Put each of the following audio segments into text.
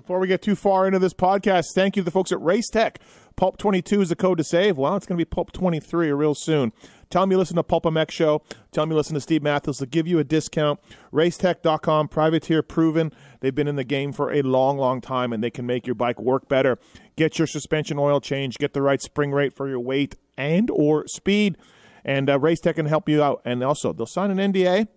Before we get too far into this podcast, thank you to the folks at Race Tech. Pulp 22 is the code to save. Well, it's going to be Pulp 23 real soon. Tell them you listen to Pulp MX Show. Tell them you listen to Steve Matthes. They'll give you a discount. Racetech.com, privateer proven. They've been in the game for a long, long time, and they can make your bike work better. Get your suspension oil change. Get the right spring rate for your weight and or speed. And uh, Racetech can help you out. And also, they'll sign an NDA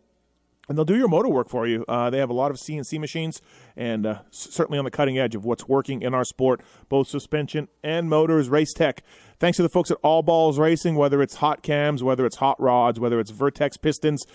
and they'll do your motor work for you. Uh, they have a lot of CNC machines, and uh, certainly on the cutting edge of what's working in our sport, both suspension and motors. Race Tech. Thanks to the folks at All Balls Racing, whether it's hot cams, whether it's hot rods, whether it's Vertex pistons.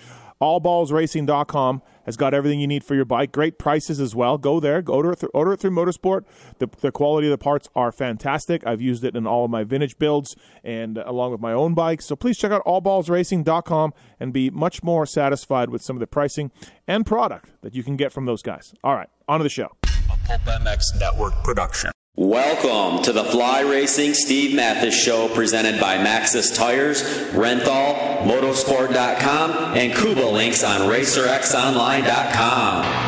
AllBallsRacing.com has got everything you need for your bike. Great prices as well. Go there. Go order it through, order it through Motorsport. The, the quality of the parts are fantastic. I've used it in all of my vintage builds and along with my own bikes. So please check out AllBallsRacing.com and be much more satisfied with some of the pricing and product that you can get from those guys. All right, on to the show. A Pulp MX Network production. Welcome to the Fly Racing Steve Mathis Show presented by Maxxis Tires, Renthal, Motorsport.com, and Kuba Links on RacerXOnline.com.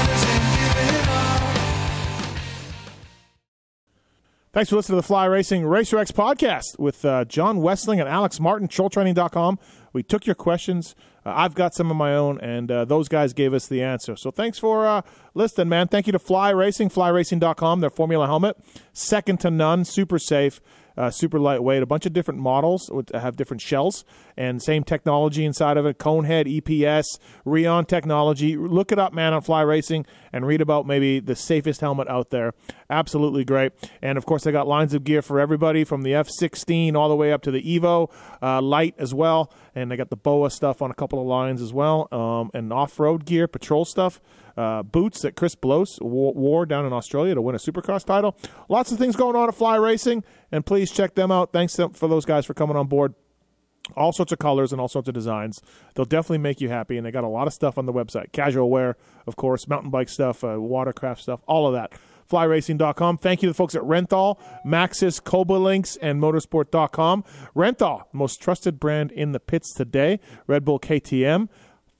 Thanks for listening to the Fly Racing Racer X podcast with uh, John Wesling and Alex Martin, trolltraining.com. We took your questions. Uh, I've got some of my own, and uh, those guys gave us the answer. So thanks for uh, listening, man. Thank you to Fly Racing, flyracing.com, their Formula helmet. Second to none, super safe uh, super lightweight, a bunch of different models have different shells and same technology inside of it. Conehead, EPS, Rheon technology. Look it up, man, on Fly Racing and read about maybe the safest helmet out there. Absolutely great. And of course, they got lines of gear for everybody from the F16 all the way up to the Evo uh, Light as well. And they got the BOA stuff on a couple of lines as well, um, and off road gear, patrol stuff uh, boots that Chris Blose wore down in Australia to win a Supercross title. Lots of things going on at Fly Racing, and please check them out. Thanks for those guys for coming on board. All sorts of colors and all sorts of designs. They'll definitely make you happy, and they got a lot of stuff on the website. Casual wear, of course, mountain bike stuff, uh, watercraft stuff, all of that flyracing.com. Thank you to the folks at Renthal, Maxxis, Coba Links, and Motorsport.com. Renthal, most trusted brand in the pits today. Red Bull KTM,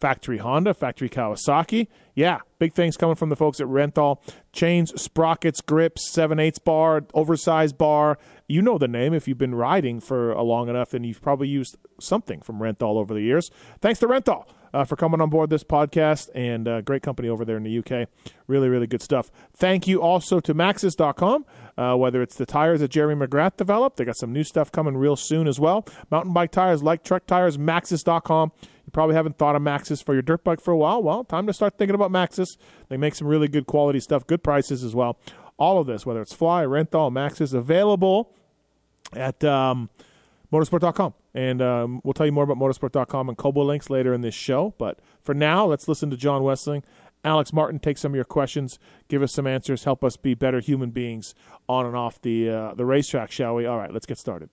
Factory Honda, Factory Kawasaki. Yeah, big things coming from the folks at Renthal. Chains, sprockets, grips, 7 8 bar, oversized bar. You know the name if you've been riding for a long enough, and you've probably used something from Renthal over the years. Thanks to Renthal. Uh, for coming on board this podcast and uh, great company over there in the UK. Really, really good stuff. Thank you also to Maxxis.com, uh, whether it's the tires that Jeremy McGrath developed. They got some new stuff coming real soon as well. Mountain bike tires, like truck tires, Maxxis.com. You probably haven't thought of Maxxis for your dirt bike for a while. Well, time to start thinking about Maxxis. They make some really good quality stuff, good prices as well. All of this, whether it's Fly, Renthal, Maxxis, available at um, motorsport.com. And um, we'll tell you more about motorsport.com and Cobo links later in this show. But for now, let's listen to John Wesling. Alex Martin, take some of your questions, give us some answers, help us be better human beings on and off the uh, the racetrack, shall we? All right, let's get started.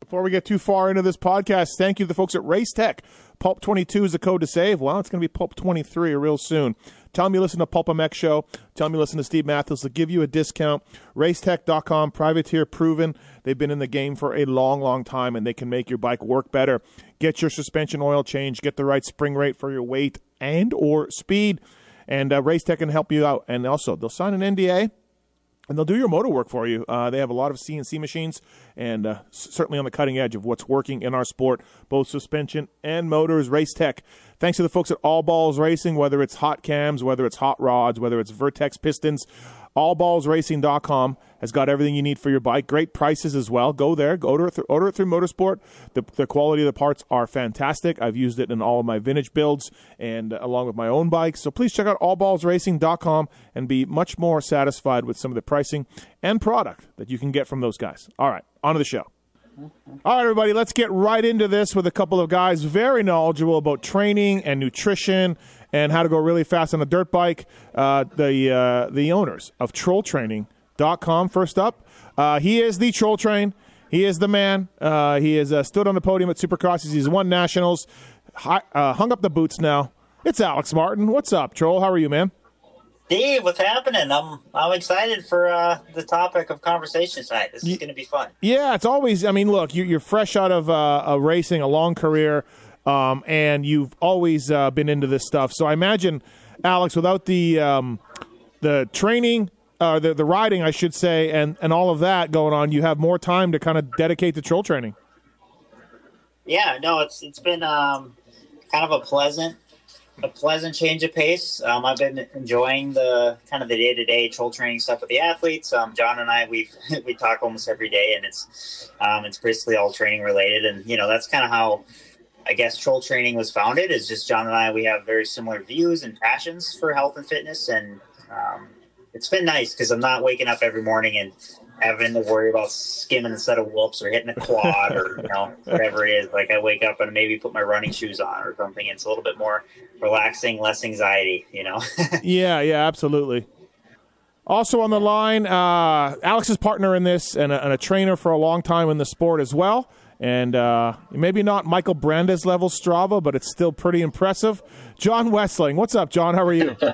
Before we get too far into this podcast, thank you to the folks at Race Tech. Pulp 22 is the code to save. Well, it's going to be Pulp 23 real soon. Tell me you listen to Pulp MX Show. Tell me you listen to Steve Matthes. They'll give you a discount. Racetech.com, privateer proven. They've been in the game for a long, long time, and they can make your bike work better. Get your suspension oil change. Get the right spring rate for your weight and or speed. And uh, Racetech can help you out. And also, they'll sign an NDA and they'll do your motor work for you. Uh, they have a lot of CNC machines, and uh, certainly on the cutting edge of what's working in our sport, both suspension and motors. Race Tech. Thanks to the folks at All Balls Racing, whether it's hot cams, whether it's hot rods, whether it's Vertex pistons. allballsracing.com has got everything you need for your bike. Great prices as well. Go there, order it through, order it through Motorsport. The, the quality of the parts are fantastic. I've used it in all of my vintage builds and uh, along with my own bikes. So please check out allballsracing.com and be much more satisfied with some of the pricing and product that you can get from those guys. All right, on to the show. All right, everybody, let's get right into this with a couple of guys very knowledgeable about training and nutrition and how to go really fast on a dirt bike. Uh, the uh, the owners of TrollTraining.com. First up, uh, he is the Troll Train. He is the man. Uh, he has uh, stood on the podium at Supercrosses. He's won nationals. Hi, uh, hung up the boots now. It's Alex Martin. What's up, Troll? How are you, man? Dave, what's happening? I'm I'm excited for uh, the topic of conversation tonight. This is going to be fun. Yeah, it's always. I mean, look, you, are fresh out of uh, a racing, a long career, um, and you've always uh, been into this stuff. So I imagine, Alex, without the um, the training, uh, the the riding, I should say, and and all of that going on, you have more time to kind of dedicate to troll training. Yeah, no, it's it's been um, kind of a pleasant a pleasant change of pace. Um, I've been enjoying the kind of the day to day troll training stuff with the athletes. Um, John and I we we talk almost every day, and it's um, it's basically all training related. And you know that's kind of how I guess troll training was founded. Is just John and I we have very similar views and passions for health and fitness, and um, it's been nice because I'm not waking up every morning and having to worry about skimming a set of whoops or hitting a quad or you know whatever it is. Like I wake up and maybe put my running shoes on or something. It's a little bit more relaxing, less anxiety. You know. yeah, yeah, absolutely. Also on the line, uh, Alex's partner in this and a, and a, trainer for a long time in the sport as well. And uh, maybe not Michael Brandes level Strava, but it's still pretty impressive. John Wesling, what's up, John? How are you?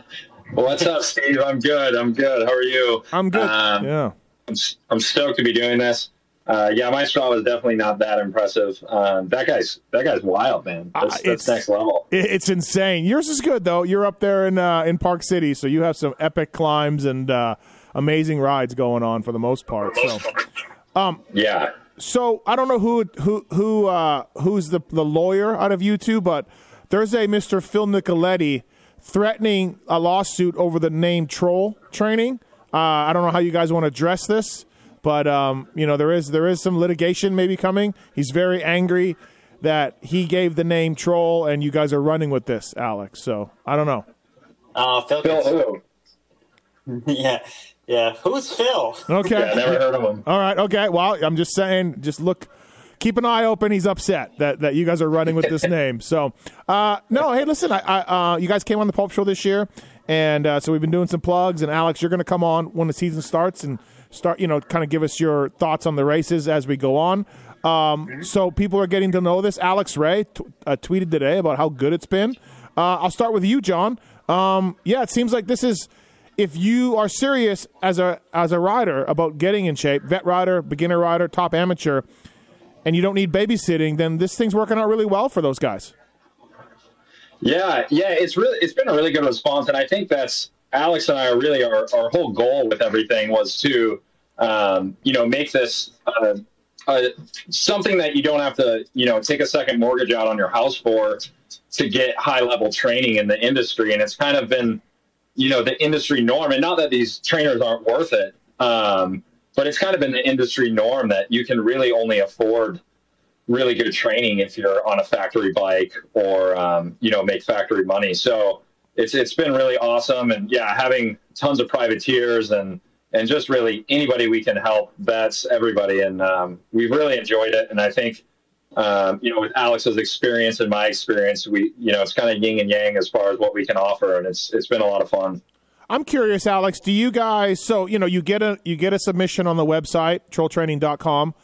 What's up, Steve? I'm good. I'm good. How are you? I'm good. Um, yeah. I'm, I'm stoked to be doing this. Uh, yeah, my straw is definitely not that impressive. Um, that guy's that guy's wild, man. That's, uh, that's next level. It's insane. Yours is good though. You're up there in uh, in Park City, so you have some epic climbs and uh, amazing rides going on for the most part. So, um, yeah. So I don't know who who who uh, who's the the lawyer out of you two, but there's a Mr. Phil Nicoletti threatening a lawsuit over the name Troll Training. Uh, I don't know how you guys want to address this, but um, you know there is there is some litigation maybe coming. He's very angry that he gave the name Troll, and you guys are running with this, Alex. So I don't know. Uh, Phil, Phil who? yeah, yeah. Who's Phil? Okay, yeah, never heard of him. All right, okay. Well, I'm just saying, just look keep an eye open. He's upset that, that you guys are running with this name. So, uh, no, hey, listen, I, I uh, you guys came on the Pulp Show this year, and uh, so we've been doing some plugs. And Alex, you're going to come on when the season starts and start, you know, kind of give us your thoughts on the races as we go on. Um, so people are getting to know this. Alex Ray t- uh, tweeted today about how good it's been. Uh, I'll start with you, John. Um, yeah, it seems like this is if you are serious as a as a rider about getting in shape, vet rider, beginner rider, top amateur, and you don't need babysitting, then this thing's working out really well for those guys. Yeah, yeah, it's really it's been a really good response, and I think that's Alex and I are really our, our whole goal with everything was to um, you know make this uh, uh, something that you don't have to you know take a second mortgage out on your house for to get high level training in the industry, and it's kind of been you know the industry norm, and not that these trainers aren't worth it, um, but it's kind of been the industry norm that you can really only afford really good training if you're on a factory bike or um, you know make factory money. So it's it's been really awesome, and yeah, having tons of privateers and and just really anybody we can help. That's everybody, and um, we've really enjoyed it. And I think um, you know with Alex's experience and my experience, we you know it's kind of yin and yang as far as what we can offer, and it's it's been a lot of fun. I'm curious, Alex. Do you guys? So you know, you get a you get a submission on the website trolltraining.com.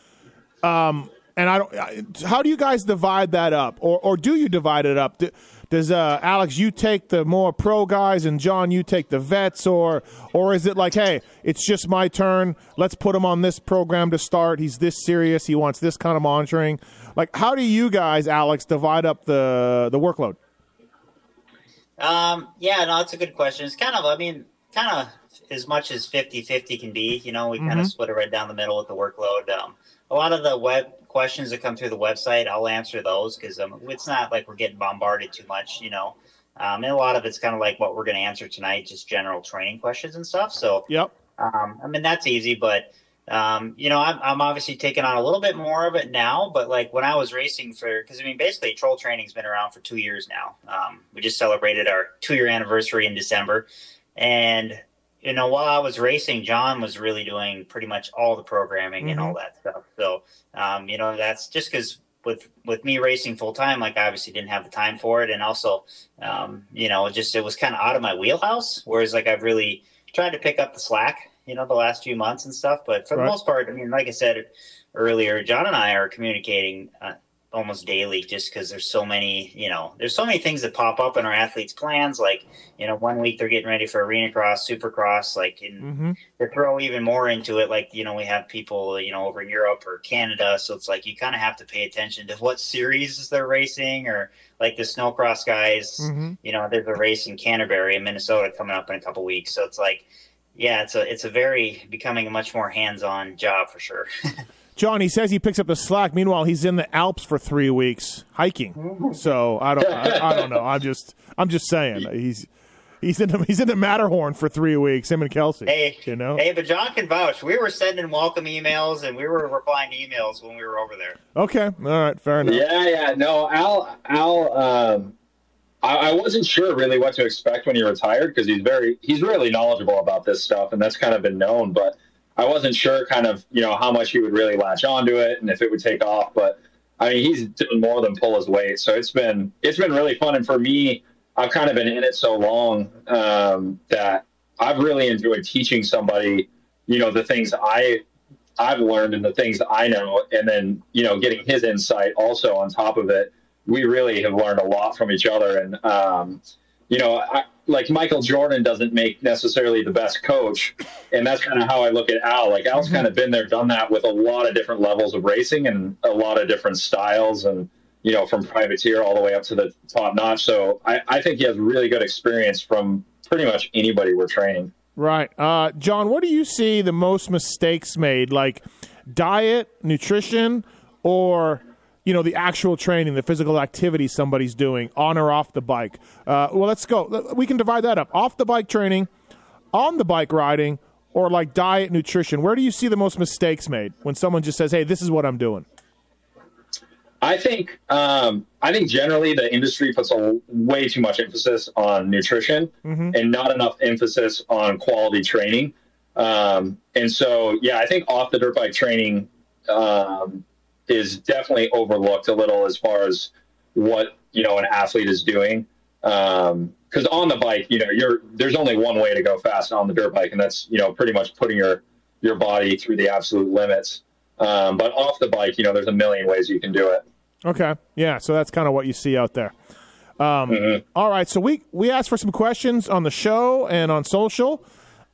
Um, and I don't. How do you guys divide that up, or or do you divide it up? Does uh, Alex you take the more pro guys, and John you take the vets, or or is it like, hey, it's just my turn. Let's put him on this program to start. He's this serious. He wants this kind of monitoring. Like, how do you guys, Alex, divide up the the workload? Um, yeah, no, that's a good question. It's kind of, I mean, kind of as much as 50-50 can be. You know, we mm-hmm. kind of split it right down the middle with the workload. Um, a lot of the web questions that come through the website, I'll answer those because um, it's not like we're getting bombarded too much, you know. Um, and a lot of it's kind of like what we're going to answer tonight, just general training questions and stuff. So, yep. Um, I mean, that's easy, but um, you know, I'm, I'm obviously taking on a little bit more of it now. But like when I was racing for, because I mean, basically, troll training's been around for two years now. Um, we just celebrated our two year anniversary in December, and you know, while I was racing, John was really doing pretty much all the programming mm-hmm. and all that stuff. So, um, you know, that's just because with with me racing full time, like I obviously didn't have the time for it, and also, um, you know, just it was kind of out of my wheelhouse. Whereas, like I've really tried to pick up the slack, you know, the last few months and stuff. But for right. the most part, I mean, like I said earlier, John and I are communicating uh, almost daily just because there's so many you know there's so many things that pop up in our athletes plans like you know one week they're getting ready for arena cross supercross like in, mm-hmm. to throw even more into it like you know we have people you know over in europe or canada so it's like you kind of have to pay attention to what series they're racing or like the snowcross guys mm-hmm. you know there's a race in canterbury in minnesota coming up in a couple weeks so it's like yeah it's a it's a very becoming a much more hands-on job for sure John, he says he picks up the slack. Meanwhile, he's in the Alps for three weeks hiking. So I don't, I, I don't know. I'm just, I'm just saying he's. He's in the, he's in the Matterhorn for three weeks. Him and Kelsey. Hey, you know. Hey, but John can vouch. We were sending welcome emails and we were replying to emails when we were over there. Okay, all right, fair enough. Yeah, yeah. No, Al, Al. Um, I, I wasn't sure really what to expect when he retired because he's very he's really knowledgeable about this stuff, and that's kind of been known. But I wasn't sure kind of, you know, how much he would really latch onto it and if it would take off. But I mean, he's doing more than pull his weight. So it's been, it's been really fun. And for me, I've kind of been in it so long um, that I've really enjoyed teaching somebody, you know, the things I, I've learned and the things I know. And then, you know, getting his insight also on top of it. We really have learned a lot from each other. And, um, you know, I, like Michael Jordan doesn't make necessarily the best coach, and that's kind of how I look at Al. Like Al's kind of been there, done that with a lot of different levels of racing and a lot of different styles, and you know, from privateer all the way up to the top notch. So I, I think he has really good experience from pretty much anybody we're training. Right, uh, John. What do you see the most mistakes made, like diet, nutrition, or you know the actual training, the physical activity somebody's doing on or off the bike. Uh, well, let's go. We can divide that up: off the bike training, on the bike riding, or like diet, nutrition. Where do you see the most mistakes made when someone just says, "Hey, this is what I'm doing"? I think um, I think generally the industry puts a way too much emphasis on nutrition mm-hmm. and not enough emphasis on quality training. Um, and so, yeah, I think off the dirt bike training um, is definitely overlooked a little as far as what you know an athlete is doing. Because um, on the bike, you know, you're there's only one way to go fast on the dirt bike, and that's you know pretty much putting your your body through the absolute limits. Um, but off the bike, you know, there's a million ways you can do it. Okay, yeah, so that's kind of what you see out there. Um, mm-hmm. all right, so we we asked for some questions on the show and on social,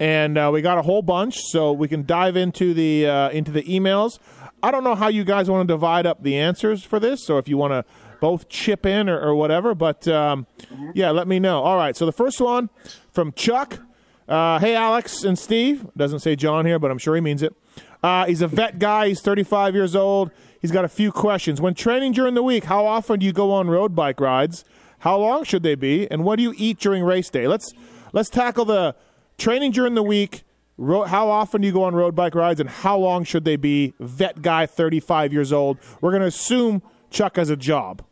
and uh, we got a whole bunch, so we can dive into the uh, into the emails. I don't know how you guys want to divide up the answers for this, so if you want to both chip in or, or whatever, but um, mm-hmm. yeah, let me know. All right, so the first one from Chuck. Uh, hey, Alex and Steve. Doesn't say John here, but I'm sure he means it. Uh, he's a vet guy. He's 35 years old. He's got a few questions. When training during the week, how often do you go on road bike rides? How long should they be? And what do you eat during race day? Let's let's tackle the training during the week how often do you go on road bike rides, and how long should they be? Vet guy, 35 years old. We're going to assume Chuck has a job.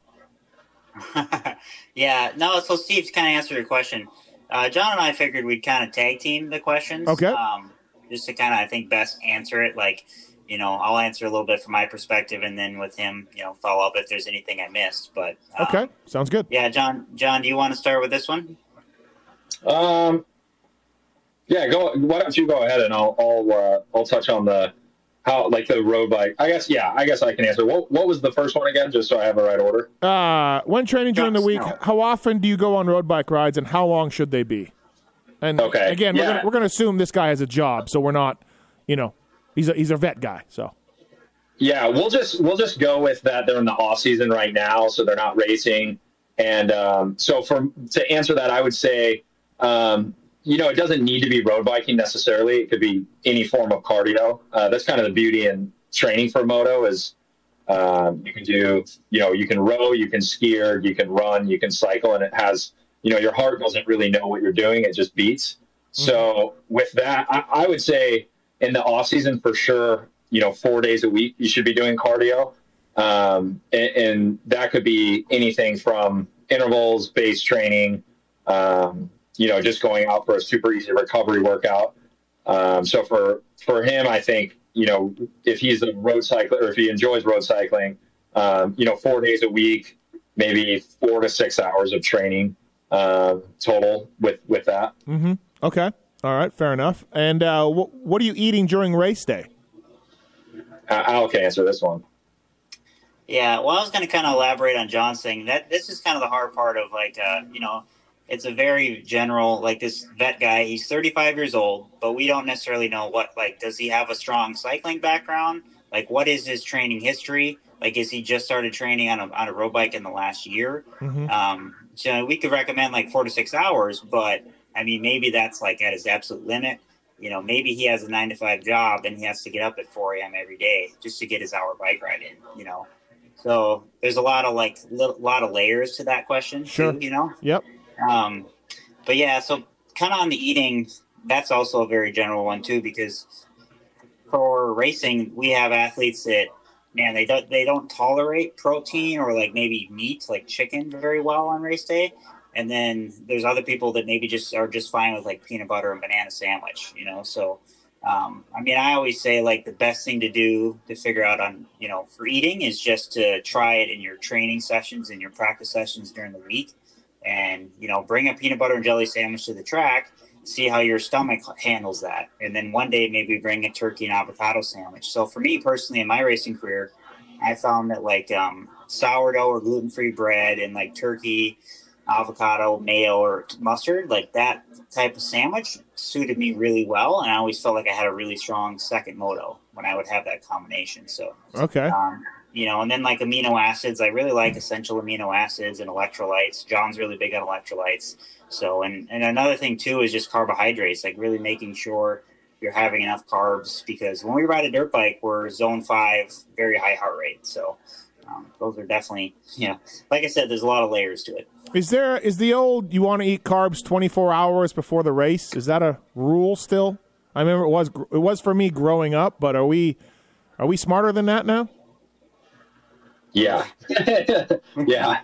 yeah, no. So Steve's kind of answered your question. Uh, John and I figured we'd kind of tag team the questions. Okay. Um, just to kind of, I think, best answer it. Like, you know, I'll answer a little bit from my perspective, and then with him, you know, follow up if there's anything I missed. But um, okay, sounds good. Yeah, John. John, do you want to start with this one? Um, yeah, go. Why don't you go ahead and I'll I'll uh, I'll touch on the how like the road bike. I guess yeah. I guess I can answer. What what was the first one again? Just so I have the right order. Uh, when training during the week, how often do you go on road bike rides, and how long should they be? And okay, again, yeah. we're gonna we're gonna assume this guy has a job, so we're not, you know, he's a he's a vet guy, so. Yeah, we'll just we'll just go with that. They're in the off season right now, so they're not racing. And um, so, for to answer that, I would say um, you know, it doesn't need to be road biking necessarily. It could be any form of cardio. Uh, that's kind of the beauty in training for moto is um, you can do, you know, you can row, you can SkiErg, you can run, you can cycle, and it has, you know, your heart doesn't really know what you're doing; it just beats. So with that, I, I would say in the off season for sure, you know, four days a week you should be doing cardio, um, and, and that could be anything from intervals, base training, um, you know, just going out for a super easy recovery workout. Um, so for for him, I think you know if he's a road cycler or if he enjoys road cycling, um, you know, four days a week, maybe four to six hours of training uh, total with with that. Mm-hmm. Okay. All right. Fair enough. And uh, wh- what are you eating during race day? Uh, Al can answer this one. Yeah, well, I was going to kind of elaborate on John's thing. That this is kind of the hard part of like, uh, you know, it's a very general like this vet guy. He's 35 years old, but we don't necessarily know what like does he have a strong cycling background? Like, what is his training history? Like, is he just started training on a on a road bike in the last year? Mm-hmm. Um, so we could recommend like four to six hours, but I mean, maybe that's like at his absolute limit. You know, maybe he has a nine to five job and he has to get up at 4 a.m. every day just to get his hour bike ride in. You know, so there's a lot of like a lot of layers to that question. Sure. Too, you know. Yep. Um, but yeah, so kind of on the eating, that's also a very general one too, because for racing, we have athletes that man they don't they don't tolerate protein or like maybe meat like chicken very well on race day. And then there's other people that maybe just are just fine with like peanut butter and banana sandwich, you know. So, um, I mean, I always say like the best thing to do to figure out on you know for eating is just to try it in your training sessions and your practice sessions during the week and you know bring a peanut butter and jelly sandwich to the track see how your stomach handles that and then one day maybe bring a turkey and avocado sandwich so for me personally in my racing career i found that like um, sourdough or gluten-free bread and like turkey avocado mayo or mustard like that type of sandwich suited me really well and i always felt like i had a really strong second moto when i would have that combination so Okay. um, you know, and then like amino acids, I really like essential amino acids and electrolytes. John's really big on electrolytes. So, and, and another thing too is just carbohydrates, like really making sure you're having enough carbs because when we ride a dirt bike, we're zone five, very high heart rate. So, um, those are definitely, you know, like I said, there's a lot of layers to it. Is there is the old you want to eat carbs 24 hours before the race? Is that a rule still? I remember it was it was for me growing up, but are we are we smarter than that now? Yeah, yeah.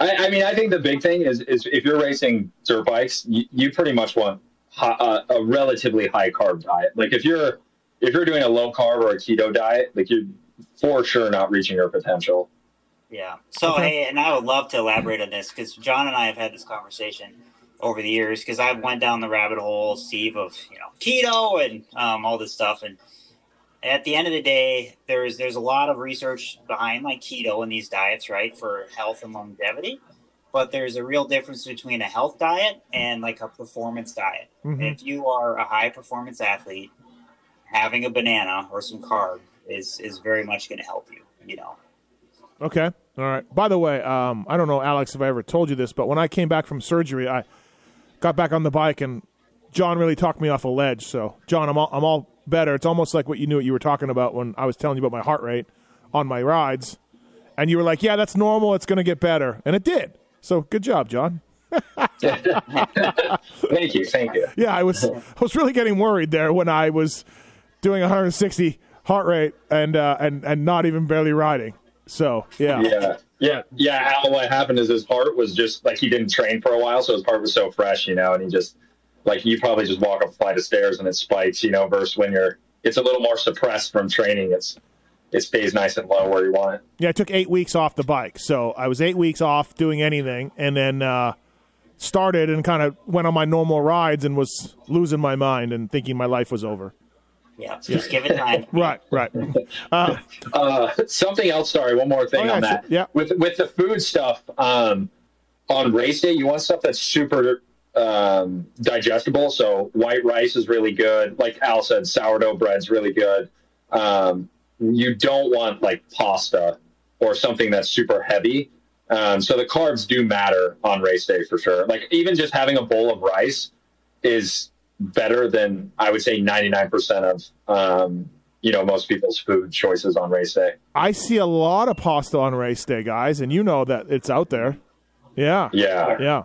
I, I mean, I think the big thing is is if you're racing dirt bikes, you, you pretty much want hi, uh, a relatively high carb diet. Like if you're if you're doing a low carb or a keto diet, like you're for sure not reaching your potential. Yeah. So, Okay. hey, and I would love to elaborate on this because John and I have had this conversation over the years because I went down the rabbit hole, Steve, of you know keto and um, all this stuff. And at the end of the day, there's there's a lot of research behind like keto and these diets, right, for health and longevity. But there's a real difference between a health diet and like a performance diet. Mhm. If you are a high performance athlete, having a banana or some carb is is very much going to help you. You know. Okay. All right. By the way, um, I don't know, Alex, if I ever told you this, but when I came back from surgery, I got back on the bike, and John really talked me off a ledge. So, John, I'm all, I'm all better. It's almost like what you knew what you were talking about when I was telling you about my heart rate on my rides, and you were like, "Yeah, that's normal. It's going to get better," and it did. So, good job, John. Thank you, thank you. Yeah, I was I was really getting worried there when I was doing 160 heart rate and uh, and and not even barely riding. So, yeah. Yeah, yeah, yeah. Al, what happened is his heart was just like he didn't train for a while, so his heart was so fresh, you know, and he just like you probably just walk up a flight of stairs and it spikes, you know, versus when you're it's a little more suppressed from training. It's it stays nice and low where you want it. Yeah, I took eight weeks off the bike. So I was eight weeks off doing anything and then uh, started and kind of went on my normal rides and was losing my mind and thinking my life was over. Yeah, just give it time. Right, right. Uh, Uh, something else. Sorry, one more thing Oh, yeah, on sure. that. Yeah. With with the food stuff, um, on race day, you want stuff that's super um, digestible. So white rice is really good. Like Al said, sourdough bread's really good. Um, you don't want like pasta or something that's super heavy. Um, so the carbs do matter on race day for sure. Like even just having a bowl of rice is better than I would say 99% of um, you know most people's food choices on race day. I see a lot of pasta on race day, guys, and you know that it's out there. Yeah. Yeah. Yeah.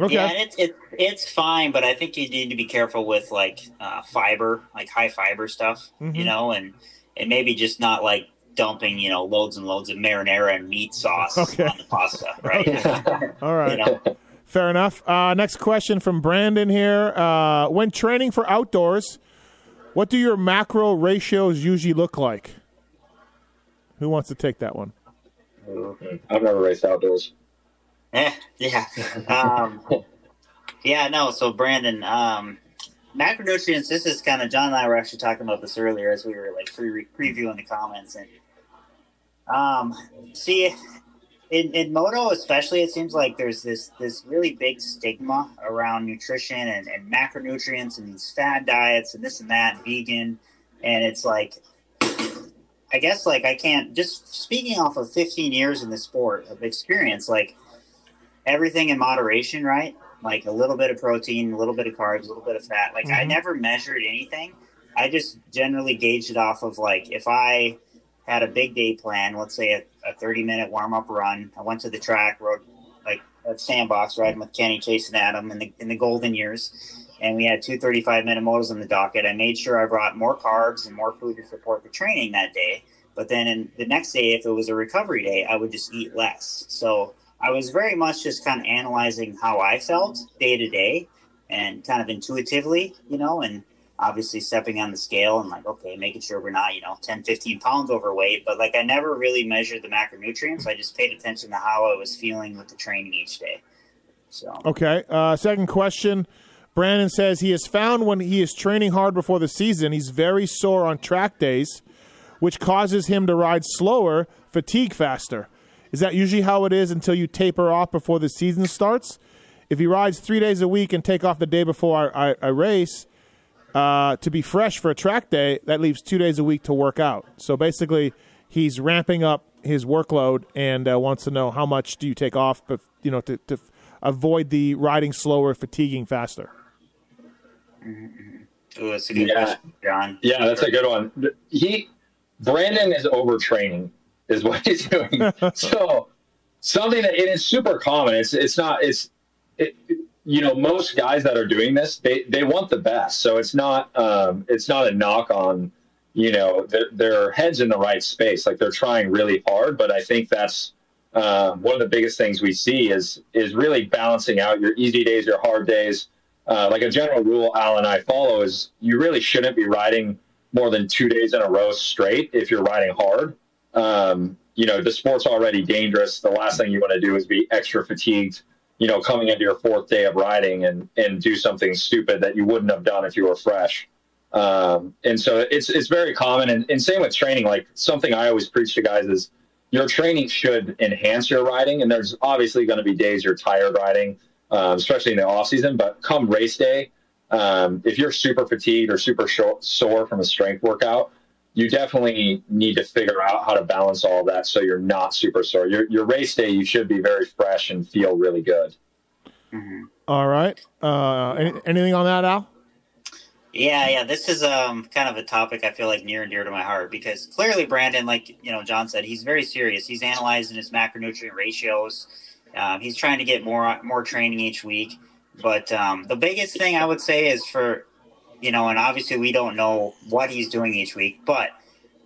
Okay. Yeah, and it's it, it's fine, but I think you need to be careful with like uh, fiber, like high fiber stuff, Mhm. you know, and and maybe just not like dumping, you know, loads and loads of marinara and meat sauce Okay. on the pasta, right? All right. you know, Fair enough. Uh, next question from Brandon here. Uh, when training for outdoors, what do your macro ratios usually look like? Who wants to take that one? I've never raced outdoors. Eh, yeah. Um, yeah, no. So Brandon, um, macronutrients. This is kind of John and I were actually talking about this earlier as we were like pre- previewing the comments and um, see in, in moto especially it seems like there's this this really big stigma around nutrition and, and macronutrients and these fad diets and this and that vegan and it's like i guess like i can't just speaking off of 15 years in the sport of experience like everything in moderation right like a little bit of protein a little bit of carbs a little bit of fat like i Mhm. never measured anything i just generally gauged it off of like if i had a big day plan, let's say a, a 30 minute warm up run. I went to the track, rode like a sandbox riding with Kenny, Chase, and Adam in the, in the golden years. And we had two 35 minute motos on the docket. I made sure I brought more carbs and more food to support the training that day. But then in the next day, if it was a recovery day, I would just eat less. So I was very much just kind of analyzing how I felt day to day and kind of intuitively, you know, and obviously stepping on the scale and like okay making sure we're not you know 10 15 pounds overweight but like i never really measured the macronutrients i just paid attention to how i was feeling with the training each day so Okay. Uh, second question. Brandon says he has found when he is training hard before the season, he's very sore on track days, which causes him to ride slower, fatigue faster. Is that usually how it is until you taper off before the season starts? If he rides three days a week and take off the day before I, I, I race uh, to be fresh for a track day, that leaves two days a week to work out. So basically, he's ramping up his workload and uh, wants to know how much do you take off, but you know, to, to avoid the riding slower, fatiguing faster. Ooh, that's a good Yeah. question john Yeah, that's a good one. He Brandon is overtraining, is what he's doing. so something that it is super common. It's it's not it's it, you know most guys that are doing this they they want the best. So it's not um, it's not a knock on you know their, their heads in the right space. Like they're trying really hard, but I think that's um, one of the biggest things we see is is really balancing out your easy days, your hard days. Uh, like a general rule Al and I follow is you really shouldn't be riding more than two days in a row straight if you're riding hard. Um, you know, the sport's already dangerous. The last thing you want to do is be extra fatigued, you know, coming into your fourth day of riding and, and do something stupid that you wouldn't have done if you were fresh. Um, and so it's, it's very common. And, and same with training, like something I always preach to guys is your training should enhance your riding. And there's obviously going to be days you're tired riding, um, especially in the off season, but come race day, um, if you're super fatigued or super short, sore from a strength workout, you definitely need to figure out how to balance all that so you're not super sore. Your, your race day, you should be very fresh and feel really good. All right. Uh, any, anything on that, Al? Yeah, yeah. This is um kind of a topic I feel like near and dear to my heart because clearly Brandon, like you know, John said, he's very serious. He's analyzing his macronutrient ratios. Um, he's trying to get more more training each week. But um, the biggest thing I would say is for you know, and obviously we don't know what he's doing each week, but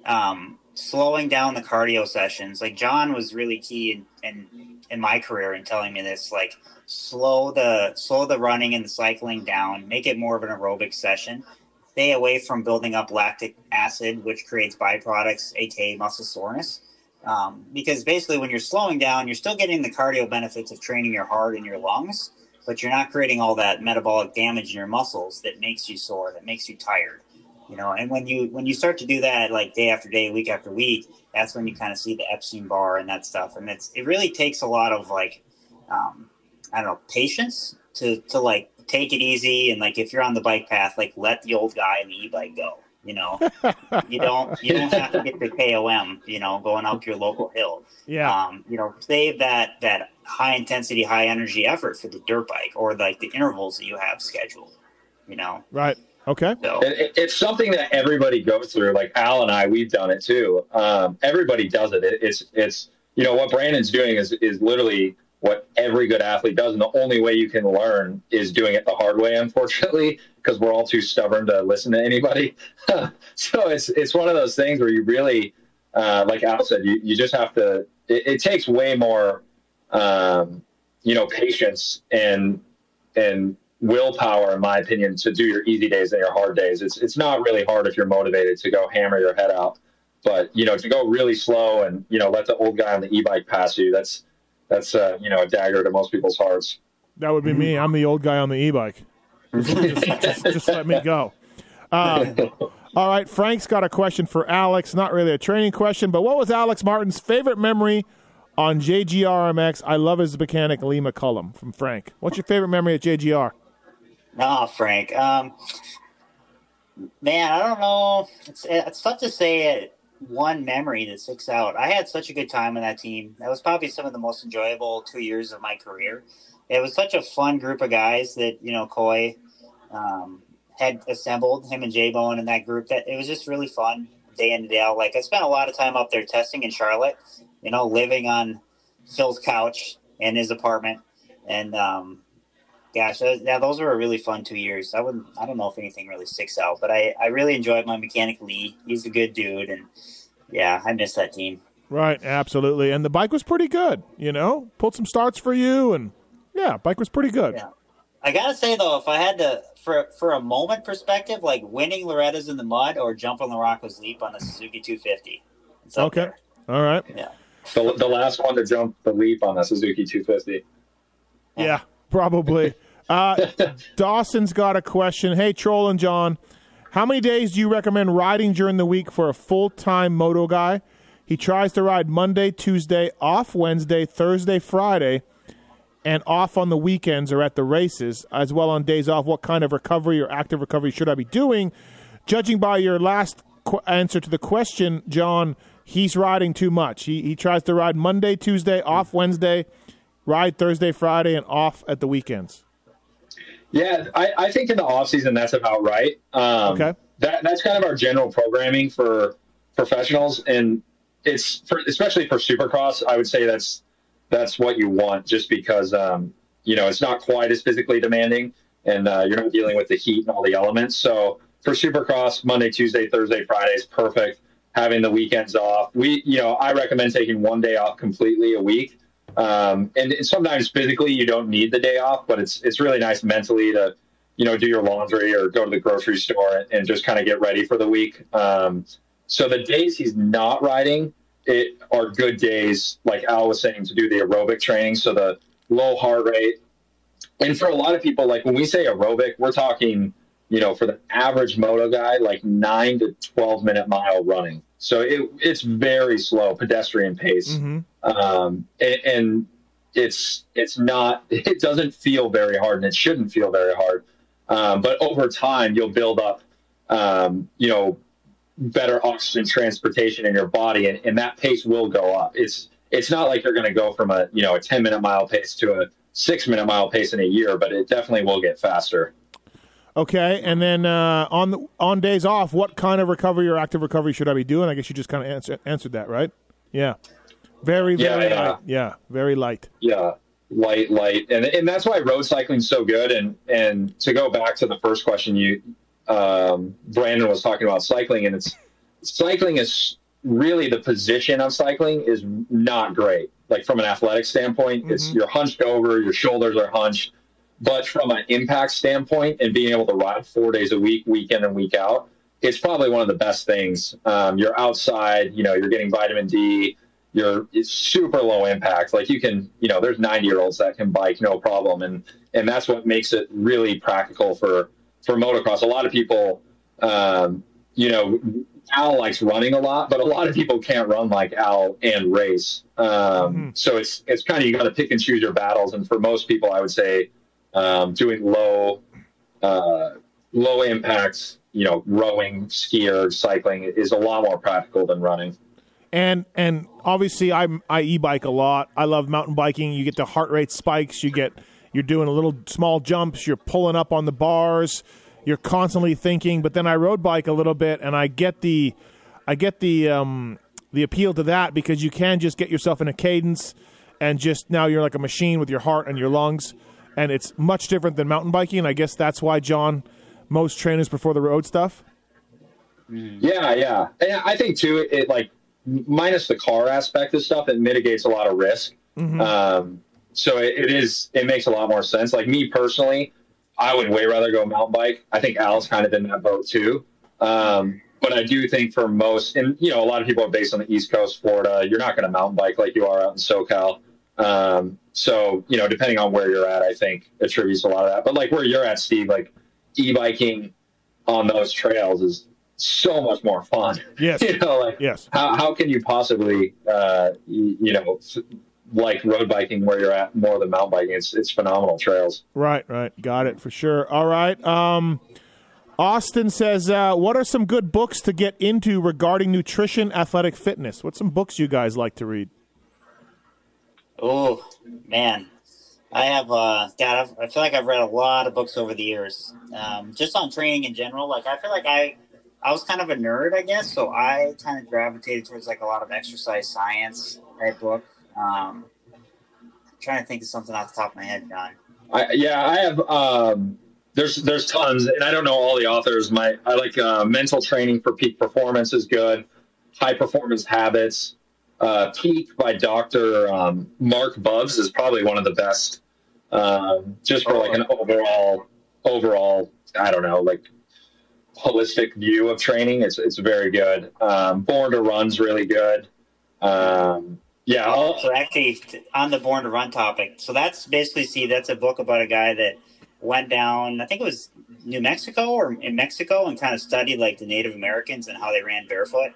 um, slowing down the cardio sessions. Like John was really key in, in in my career in telling me this. Like slow the slow the running and the cycling down. Make it more of an aerobic session. Stay away from building up lactic acid, which creates byproducts, aka muscle soreness. Um, because basically, when you're slowing down, you're still getting the cardio benefits of training your heart and your lungs, but you're not creating all that metabolic damage in your muscles that makes you sore, that makes you tired you know? And when you when you start to do that like day after day week after week that's when you kind of see the Epstein-Barr and that stuff. And it's it really takes a lot of like um i don't know patience to to like take it easy and like if you're on the bike path like let the old guy in the e-bike go you know? You don't you don't have to get the kom you know going up your local hill. Yeah. um, you know, save that that high intensity, high energy effort for the dirt bike or like the intervals that you have scheduled. You know, right. Okay. so It, it- it's something that everybody goes through. Like Al and I, we've done it too. Um, everybody does it. it. It's it's you know what Brandon's doing is is literally what every good athlete does. And the only way you can learn is doing it the hard way, unfortunately, because we're all too stubborn to listen to anybody. so it's, it's one of those things where you really, uh, like Al said, you, you just have to, it, it takes way more, um, you know, patience and, and willpower, in my opinion, to do your easy days and your hard days. It's, it's not really hard if you're motivated to go hammer your head out, but you know, to go really slow and, you know, let the old guy on the e-bike pass you, that's, that's uh, you know a dagger to most people's hearts. That would be me. I'm the old guy on the e-bike. just, just, just let me go. Um, all right, Frank's got a question for Alex. Not really a training question, but what was Alex Martin's favorite memory on JGRMX? I love his mechanic, Lee McCullum from Frank. What's your favorite memory at JGR? Oh, Frank. Um, man, I don't know. It's it's tough to say one memory that sticks out. I had such a good time on that team. That was probably some of the most enjoyable two years of my career. It was such a fun group of guys that you know Coy um, had assembled him and J Bone and that group. That it was just really fun day in and day out. Like I spent a lot of time up there testing in Charlotte. You know, living on Phil's couch in his apartment, and um, gosh, yeah, those were a really fun two years. I wouldn't, I don't know if anything really sticks out, but I, I really enjoyed my mechanic Lee. He's a good dude, and yeah, I miss that team. Right, absolutely. And the bike was pretty good. You know, pulled some starts for you, and yeah, bike was pretty good. Yeah. I gotta say though, if I had to, for for a moment perspective, like winning Loretta's in the mud or jumping the Rocco's Leap on a Suzuki 250. okay. There. All right. Yeah. The, the last one to jump the leap on the Suzuki 250. Yeah. yeah. Probably. Uh, Dawson's got a question. Hey, Troll and John, how many days do you recommend riding during the week for a full time moto guy? He tries to ride Monday, Tuesday, off Wednesday, Thursday, Friday, and off on the weekends or at the races, as well on days off. What kind of recovery or active recovery should I be doing? Judging by your last qu- answer to the question, John, he's riding too much. He, he tries to ride Monday, Tuesday, off Wednesday, ride Thursday, Friday, and off at the weekends. Yeah, I, I think in the off season that's about right. Um, okay, that that's kind of our general programming for professionals, and it's for, especially for Supercross. I would say that's that's what you want, just because um, you know it's not quite as physically demanding, and uh, you're not dealing with the heat and all the elements. So for Supercross, Monday, Tuesday, Thursday, Friday is perfect. Having the weekends off, we you know I recommend taking one day off completely a week um, and sometimes physically you don't need the day off, but it's it's really nice mentally to you know do your laundry or go to the grocery store and, and just kind of get ready for the week. Um, so the days he's not riding it are good days, like Al was saying, to do the aerobic training. So the low heart rate, and for a lot of people, like when we say aerobic, we're talking you know for the average moto guy, like nine to twelve minute mile running. So it, it's very slow pedestrian pace, mm-hmm. um, and, and, it's it's not it doesn't feel very hard, and it shouldn't feel very hard. Um, but over time, you'll build up, um, you know, better oxygen transportation in your body, and, and that pace will go up. It's it's not like you're going to go from a you know a 10 minute mile pace to a six minute mile pace in a year, but it definitely will get faster. Okay, and then uh, on the, on days off, what kind of recovery or active recovery should I be doing? I guess you just kind of answer, answered that, right? Yeah, very very yeah, light. Yeah, very light. Yeah, light, light, and and that's why road cycling's so good. And and to go back to the first question, you um, Brandon was talking about cycling, and it's cycling is really the position of cycling is not great. Like from an athletic standpoint, mm-hmm. it's you're hunched over, your shoulders are hunched but from an impact standpoint and being able to ride four days a week, week in and week out, it's probably one of the best things. Um, you're outside, you know, you're getting vitamin D. You're it's super low impact. Like you can, you know, there's 90 year olds that can bike no problem, and and that's what makes it really practical for for motocross. A lot of people, um, you know, Al likes running a lot, but a lot of people can't run like Al and race. Um, mm-hmm. So it's it's kind of you got to pick and choose your battles. And for most people, I would say um, doing low uh, low impacts, you know, rowing, SkiErg, cycling is a lot more practical than running. And and obviously I I e-bike a lot. I love mountain biking. You get the heart rate spikes. You get you're doing a little small jumps. You're pulling up on the bars. You're constantly thinking. But then I road bike a little bit, and I get the I get the um, the appeal to that because you can just get yourself in a cadence and just now you're like a machine with your heart and your lungs, and it's much different than mountain biking. And I guess that's why John, most trainers prefer the road stuff. Yeah, yeah. And I think too, it, it like minus the car aspect of stuff, it mitigates a lot of risk. Um, so it, it is, it makes a lot more sense. Like me personally, I would way rather go mountain bike. I think Al's kind of in that boat too. Um, but I do think for most, and you know, a lot of people are based on the East Coast, Florida. You're not going to mountain bike like you are out in SoCal. Um, so you know, depending on where you're at, I think attributes a lot of that. But like where you're at, Steve, like e-biking on those trails is so much more fun. Yes. you know, like Yes. how how can you possibly, uh, you, you know, like road biking where you're at more than mountain biking? It's it's phenomenal trails. Right, right. Got it for sure. All right. Um, Austin says, uh, "What are some good books to get into regarding nutrition, athletic fitness? What's some books you guys like to read?" Oh man, I have. Uh, God, I've, I feel like I've read a lot of books over the years, um, just on training in general. Like I feel like I, I was kind of a nerd, I guess, so I kind of gravitated towards like a lot of exercise science type book. Um, trying to think of something off the top of my head, John. I, yeah, I have. Um, there's there's tons, and I don't know all the authors. My I like uh, mental training for peak performance is good. High performance habits. Uh, Peak by Doctor um, Marc Bubbs is probably one of the best. Um, just for like an overall overall, I don't know, like holistic view of training. It's it's very good. Um, Born to Run's really good. Um, yeah, I'll, So actually, on the Born to Run topic, so that's basically see that's a book about a guy that went down. I think it was New Mexico or in Mexico, and kind of studied like the Native Americans and how they ran barefoot.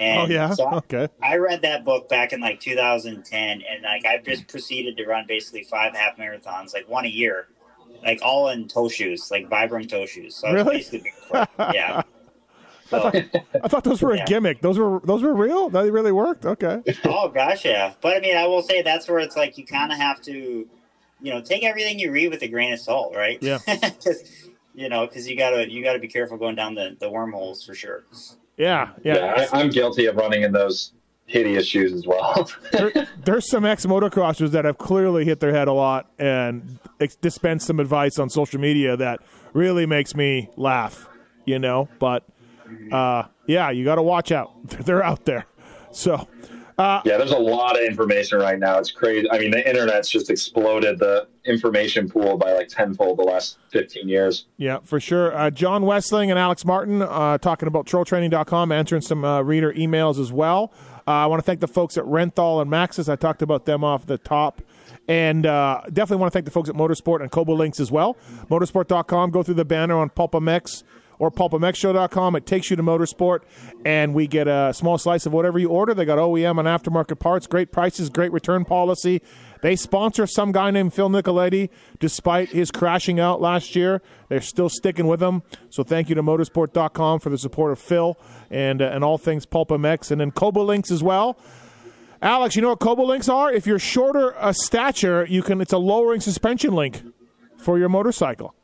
And oh yeah. so I, okay. I read that book back in like 2010, and like I've just proceeded to run basically five half marathons, like one a year, like all in toe shoes, like Vibram toe shoes. So Really? basically yeah. So, I thought those were Yeah. a gimmick. Those were those were real. They really worked. Okay. oh gosh, yeah. But I mean, I will say that's where it's like you kind of have to, you know, take everything you read with a grain of salt, right? Yeah. you know, because you gotta you gotta be careful going down the, the wormholes for sure. Yeah. Yeah. yeah, I, I'm guilty of running in those hideous shoes as well. there, there's some ex motocrossers that have clearly hit their head a lot and ex- dispensed some advice on social media that really makes me laugh. You know, but uh, yeah, you got to watch out. They're out there. So Yeah, there's a lot of information right now. It's crazy. I mean, the internet's just exploded the information pool by like tenfold the last 15 years. Yeah, for sure. Uh, John Wesling and Alex Martin uh, talking about trolltraining.com, answering some uh, reader emails as well. Uh, I want to thank the folks at Renthal and Maxxis. I talked about them off the top. And uh, definitely want to thank the folks at MotoSport and Kouba Links as well. MotoSport.com, go through the banner on PulpMX or PulpMXShow.com. It takes you to MotoSport, and we get a small slice of whatever you order. They got OEM and aftermarket parts, great prices, great return policy. They sponsor some guy named Phil Nicoletti, despite his crashing out last year. They're still sticking with him. So thank you to MotoSport.com for the support of Phil and uh, and all things Pulp MX, and then Kouba Links as well. Alex, you know what Kouba Links are? If you're shorter a stature, you can. It's a lowering suspension link for your motorcycle.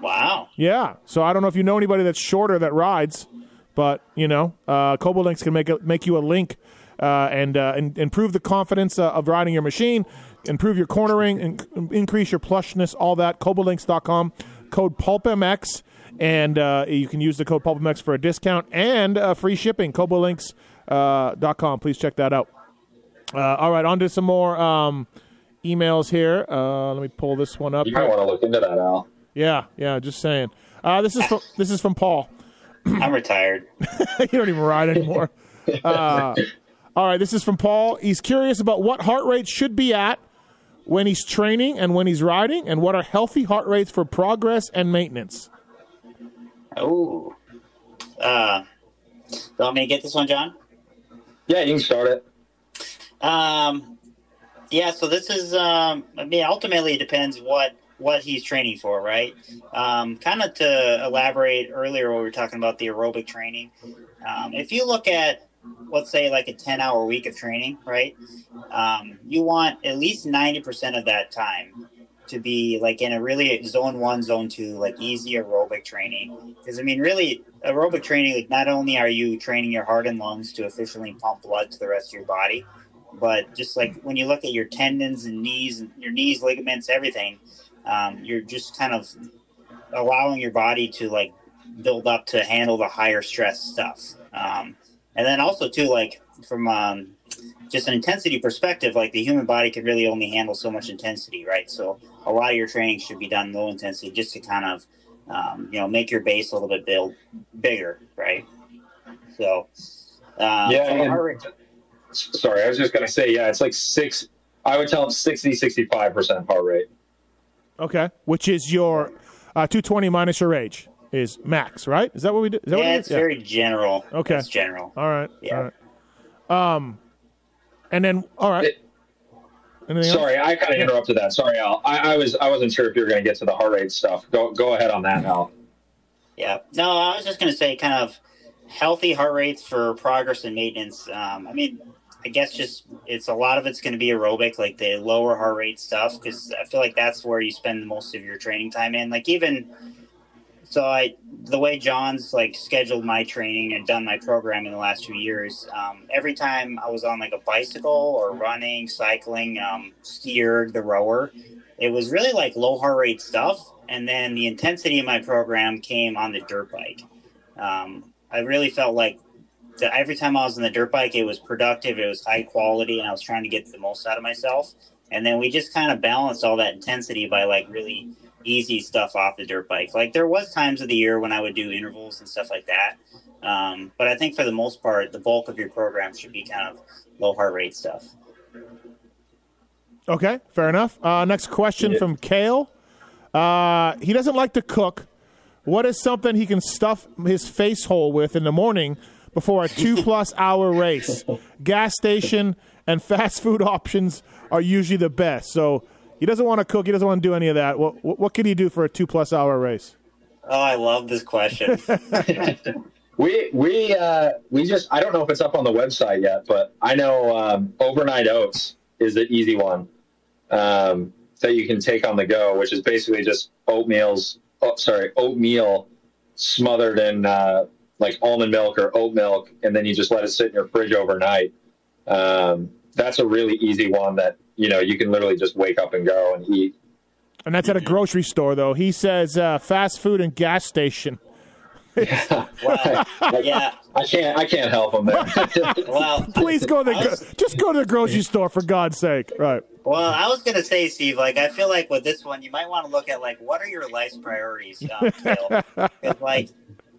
Wow. Yeah. So I don't know if you know anybody that's shorter that rides, but you know, uh, Kouba Links can make a, make you a link uh, and, uh, and improve the confidence uh, of riding your machine, improve your cornering, and increase your plushness. All that. KoubaLinks.com. Code PulpMX, and uh, you can use the code PulpMX for a discount and uh, free shipping. KoubaLinks.com. Please check that out. Uh, all right, on to some more um, emails here. Uh, let me pull this one up. You might want to look into that, Al. Yeah, yeah, just saying. Uh, this is from, this is from Paul. I'm retired. you don't even ride anymore. Uh, all right, this is from Paul. He's curious about what heart rate should be at when he's training and when he's riding, and what are healthy heart rates for progress and maintenance. Oh. Uh, you want me to get this one, John? Yeah, you can start it. Um, yeah. So this is. Um, I mean, ultimately, it depends what what he's training for, right? Um, kind of to elaborate earlier, when we were talking about the aerobic training. Um, if you look at, let's say, like a ten hour week of training, right? Um, you want at least ninety percent of that time to be like in a really zone one, zone two, like easy aerobic training. Because I mean, really, aerobic training, like not only are you training your heart and lungs to efficiently pump blood to the rest of your body, but just like when you look at your tendons and knees and your knees, ligaments, everything, um, you're just kind of allowing your body to like build up to handle the higher stress stuff. Um, and then also too, like from um, just an intensity perspective, like the human body can really only handle so much intensity, right? So a lot of your training should be done low intensity just to kind of, um, you know, make your base a little bit build bigger, right? So, uh, Yeah, so and- Sorry, I was just going to say, yeah, it's like six. I would tell them 60, 65% heart rate. Okay, which is your uh, 220 minus your age is max, right? Is that what we do? Is that yeah, it it's is? very general. Okay. it's general. All right. Yeah. All right. Um, and then all right. It- Anything else? Sorry, I kind of interrupted that. Sorry, Al. I, I was I wasn't sure if you were going to get to the heart rate stuff. Go go ahead on that, Al. Yeah. No, I was just going to say kind of healthy heart rates for progress and maintenance. Um, I mean, I guess just it's a lot of it's going to be aerobic, like the lower heart rate stuff, because I feel like that's where you spend the most of your training time in. Like even so, I the way John's like scheduled my training and done my program in the last few years. Um, every time I was on like a bicycle or running, cycling, um, the rower, it was really like low heart rate stuff. And then the intensity of my program came on the dirt bike. Um, I really felt like that every time I was on the dirt bike, it was productive, it was high quality, and I was trying to get the most out of myself. And then we just kind of balanced all that intensity by like really easy stuff off the dirt bike. Like there was times of the year when I would do intervals and stuff like that. Um, but I think for the most part, the bulk of your program should be kind of low heart rate stuff. Okay, fair enough. Uh, next question Yeah. from Kale. Uh, he doesn't like to cook. What is something he can stuff his face hole with in the morning before a two plus hour race? Gas station and fast food options are usually the best. So he doesn't want to cook. He doesn't want to do any of that. What, what, what can he do for a two plus hour race? Oh, I love this question. We we uh, we just I don't know if it's up on the website yet, but I know um, overnight oats is the easy one um, that you can take on the go, which is basically just oatmeal's oh, sorry oatmeal smothered in uh, like almond milk or oat milk, and then you just let it sit in your fridge overnight. Um, that's a really easy one that you know you can literally just wake up and go and eat. And that's at a grocery store, though. He says uh, fast food and gas station. well, yeah. I can't I can't help him. there. Well, Please go to the was- just go to the grocery store for God's sake. Right. Well, I was gonna say, Steve. Like, I feel like with this one, you might want to look at like what are your life's priorities, um, Phil? 'Cause, like,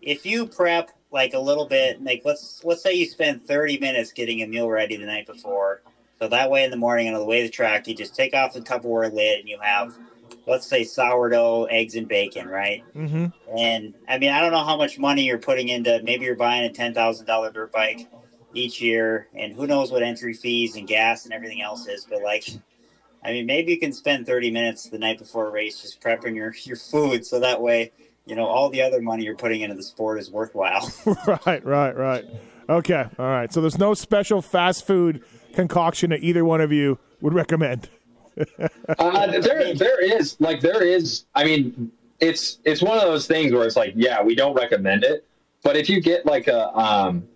if you prep like a little bit, like let's let's say you spend thirty minutes getting a meal ready the night before, so that way in the morning on the way to the track, you just take off the Tupperware lid and you have, let's say sourdough, eggs, and bacon, right? Mm-hmm. And I mean, I don't know how much money you're putting into. Maybe you're buying a ten thousand dollar dirt bike each year, and who knows what entry fees and gas and everything else is. But like, I mean, maybe you can spend thirty minutes the night before a race just prepping your your food, so that way, you know, all the other money you're putting into the sport is worthwhile. Right, right, right. Okay, all right. So there's no special fast food concoction that either one of you would recommend. Uh, there, there is like there is. I mean, it's it's one of those things where it's like, yeah, we don't recommend it, but if you get like a, um,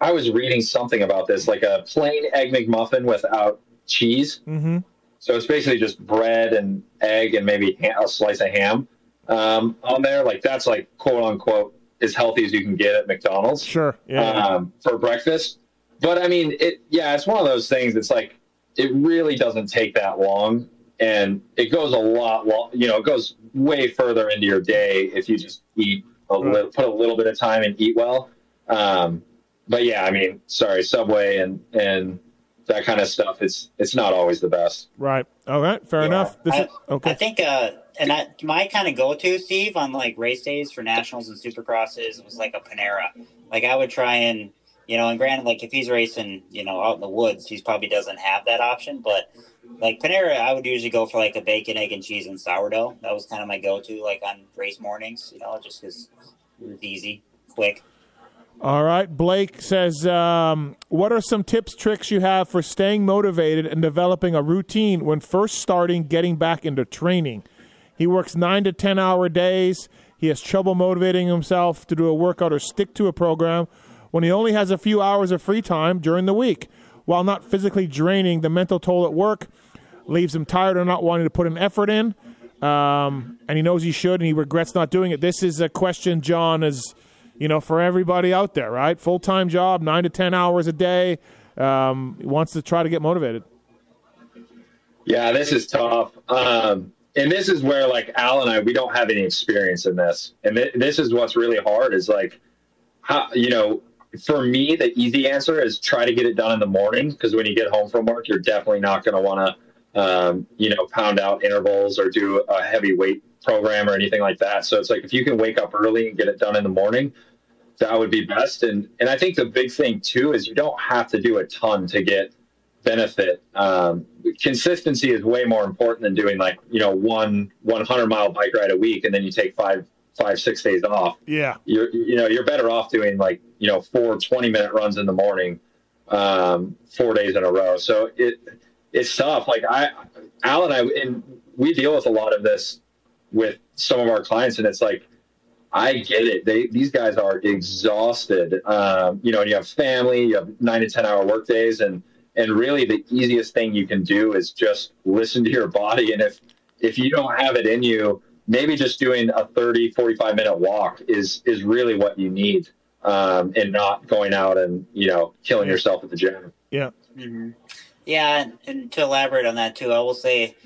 I was reading something about this, like a plain egg McMuffin without cheese. Mm-hmm. So it's basically just bread and egg and maybe a slice of ham um, on there. Like that's like quote unquote as healthy as you can get at McDonald's Sure. Yeah. um, for breakfast. But I mean, it yeah, it's one of those things. It's like it really doesn't take that long, and it goes a lot. Long, you know, it goes way further into your day if you just eat a Right. li- put a little bit of time and eat well. Um, but yeah, I mean, sorry, Subway and and that kind of stuff. It's it's not always the best. right. All right. Fair Yeah. enough. This I, is okay. I think, uh, and I, my kind of go-to, Steve, on like race days for nationals and supercrosses was like a Panera. Like I would try and, you know, and granted, like if he's racing, you know, out in the woods, he probably doesn't have that option. But like Panera, I would usually go for like a bacon, egg, and cheese and sourdough. That was kind of my go-to, like on race mornings, you know, just because it was easy, quick. All right. Blake says, um, "What are some tips, tricks you have for staying motivated and developing a routine when first starting getting back into training?" He works nine to ten hour days. He has trouble motivating himself to do a workout or stick to a program when he only has a few hours of free time during the week. while not physically draining, the mental toll at work leaves him tired or not wanting to put an effort in. Um, and he knows he should, and he regrets not doing it. This is a question, John, is you know for everybody out there, right? Full time job, nine to ten hours a day. Um, wants to try to get motivated. Yeah, this is tough. Um, and this is where like Al and I, we don't have any experience in this. And th- this is what's really hard is like, how, you know, for me, the easy answer is try to get it done in the morning. Cause when you get home from work, you're definitely not going to want to, um, you know, pound out intervals or do a heavy weight program or anything like that. So it's like, if you can wake up early and get it done in the morning, that would be best. And, and I think the big thing too, is you don't have to do a ton to get, benefit. Um, consistency is way more important than doing like you know one 100 mile bike ride a week and then you take five five six days off. Yeah, you're you know you're better off doing like you know four 20 minute runs in the morning, um, four days in a row. So it it's tough. Like I, Al and I, and we deal with a lot of this with some of our clients, and it's like. I get it. They these guys are exhausted. Um, you know, and you have family, you have nine to ten hour work days, and and really the easiest thing you can do is just listen to your body. And if if you don't have it in you maybe just doing a 30 45 minute walk is is really what you need um, and not going out and you know killing yourself at the gym. Yeah. Mm-hmm. yeah and to elaborate on that too i will say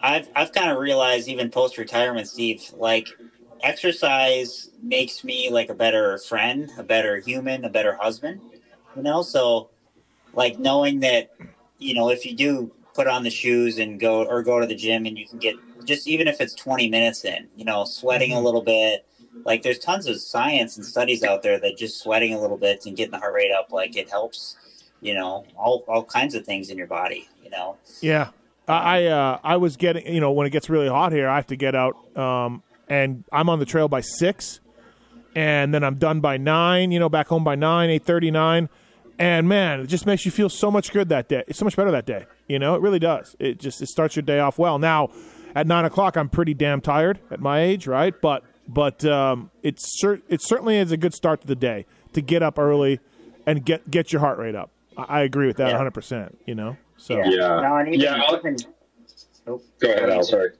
i've i've kind of realized even post retirement steve like exercise makes me like a better friend a better human a better husband you know? So like knowing that you know if you do put on the shoes and go or go to the gym and you can get just even if it's 20 minutes in you know sweating mm-hmm. a little bit like there's tons of science and studies out there that just sweating a little bit and getting the heart rate up like it helps you know all all kinds of things in your body you know? Yeah. I uh i was getting you know when it gets really hot here i have to get out um and i'm on the trail by six and then i'm done by nine you know back home by nine eight thirty nine and man, it just makes you feel so much good that day. It's so much better that day. You know, it really does. It just it starts your day off well. Now, at nine o'clock, I'm pretty damn tired at my age, right? But but um, it's cer- it certainly is a good start to the day to get up early and get get your heart rate up. I, I agree with that yeah. 100. percent You know, so yeah, yeah. even, yeah even, oh, go ahead, Al. Sorry.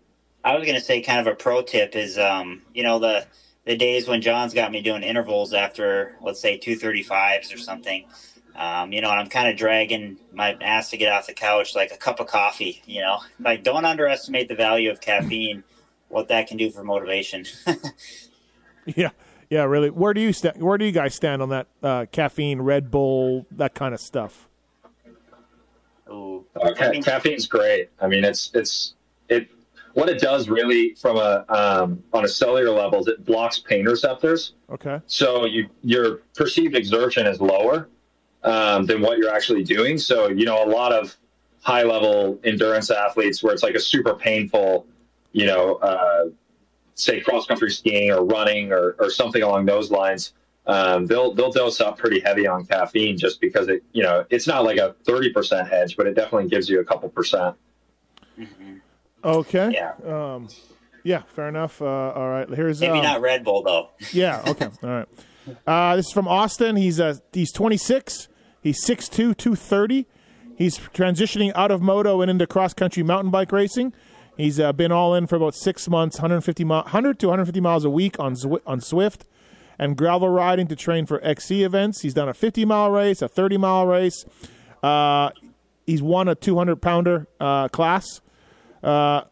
I was going to say, kind of a pro tip is, um, you know, the the days when John's got me doing intervals after, let's say, two thirty fives or something um, you know, and I'm kind of dragging my ass to get off the couch like a cup of coffee. You know, like don't underestimate the value of caffeine, what that can do for motivation. yeah, yeah, really. Where do you stand? Where do you guys stand on that uh, caffeine, Red Bull, that kind of stuff? Ooh, uh, ca- caffeine's great. I mean, it's it's it. What it does really, from a um, on a cellular level, is it blocks pain receptors. Okay. So you your perceived exertion is lower um, than what you're actually doing. So, you know, a lot of high level endurance athletes where it's like a super painful, you know, uh, say cross country skiing or running or, or something along those lines. Um, they'll they'll dose up pretty heavy on caffeine just because it you know it's not like a thirty percent edge, but it definitely gives you a couple percent. Mm-hmm. Okay. Yeah. Um, yeah. Fair enough. Uh, all right. Here's maybe um, not Red Bull though. yeah. Okay. all right. Uh, this is from Austin. He's uh, he's 26. He's 6'2", 230. He's transitioning out of moto and into cross country mountain bike racing. He's uh, been all in for about six months, 150 mi- 100 to 150 miles a week on Zwi- on Zwift, and gravel riding to train for XC events. He's done a 50 mile race, a 30 mile race. Uh, he's won a 200 pounder uh, class. Uh,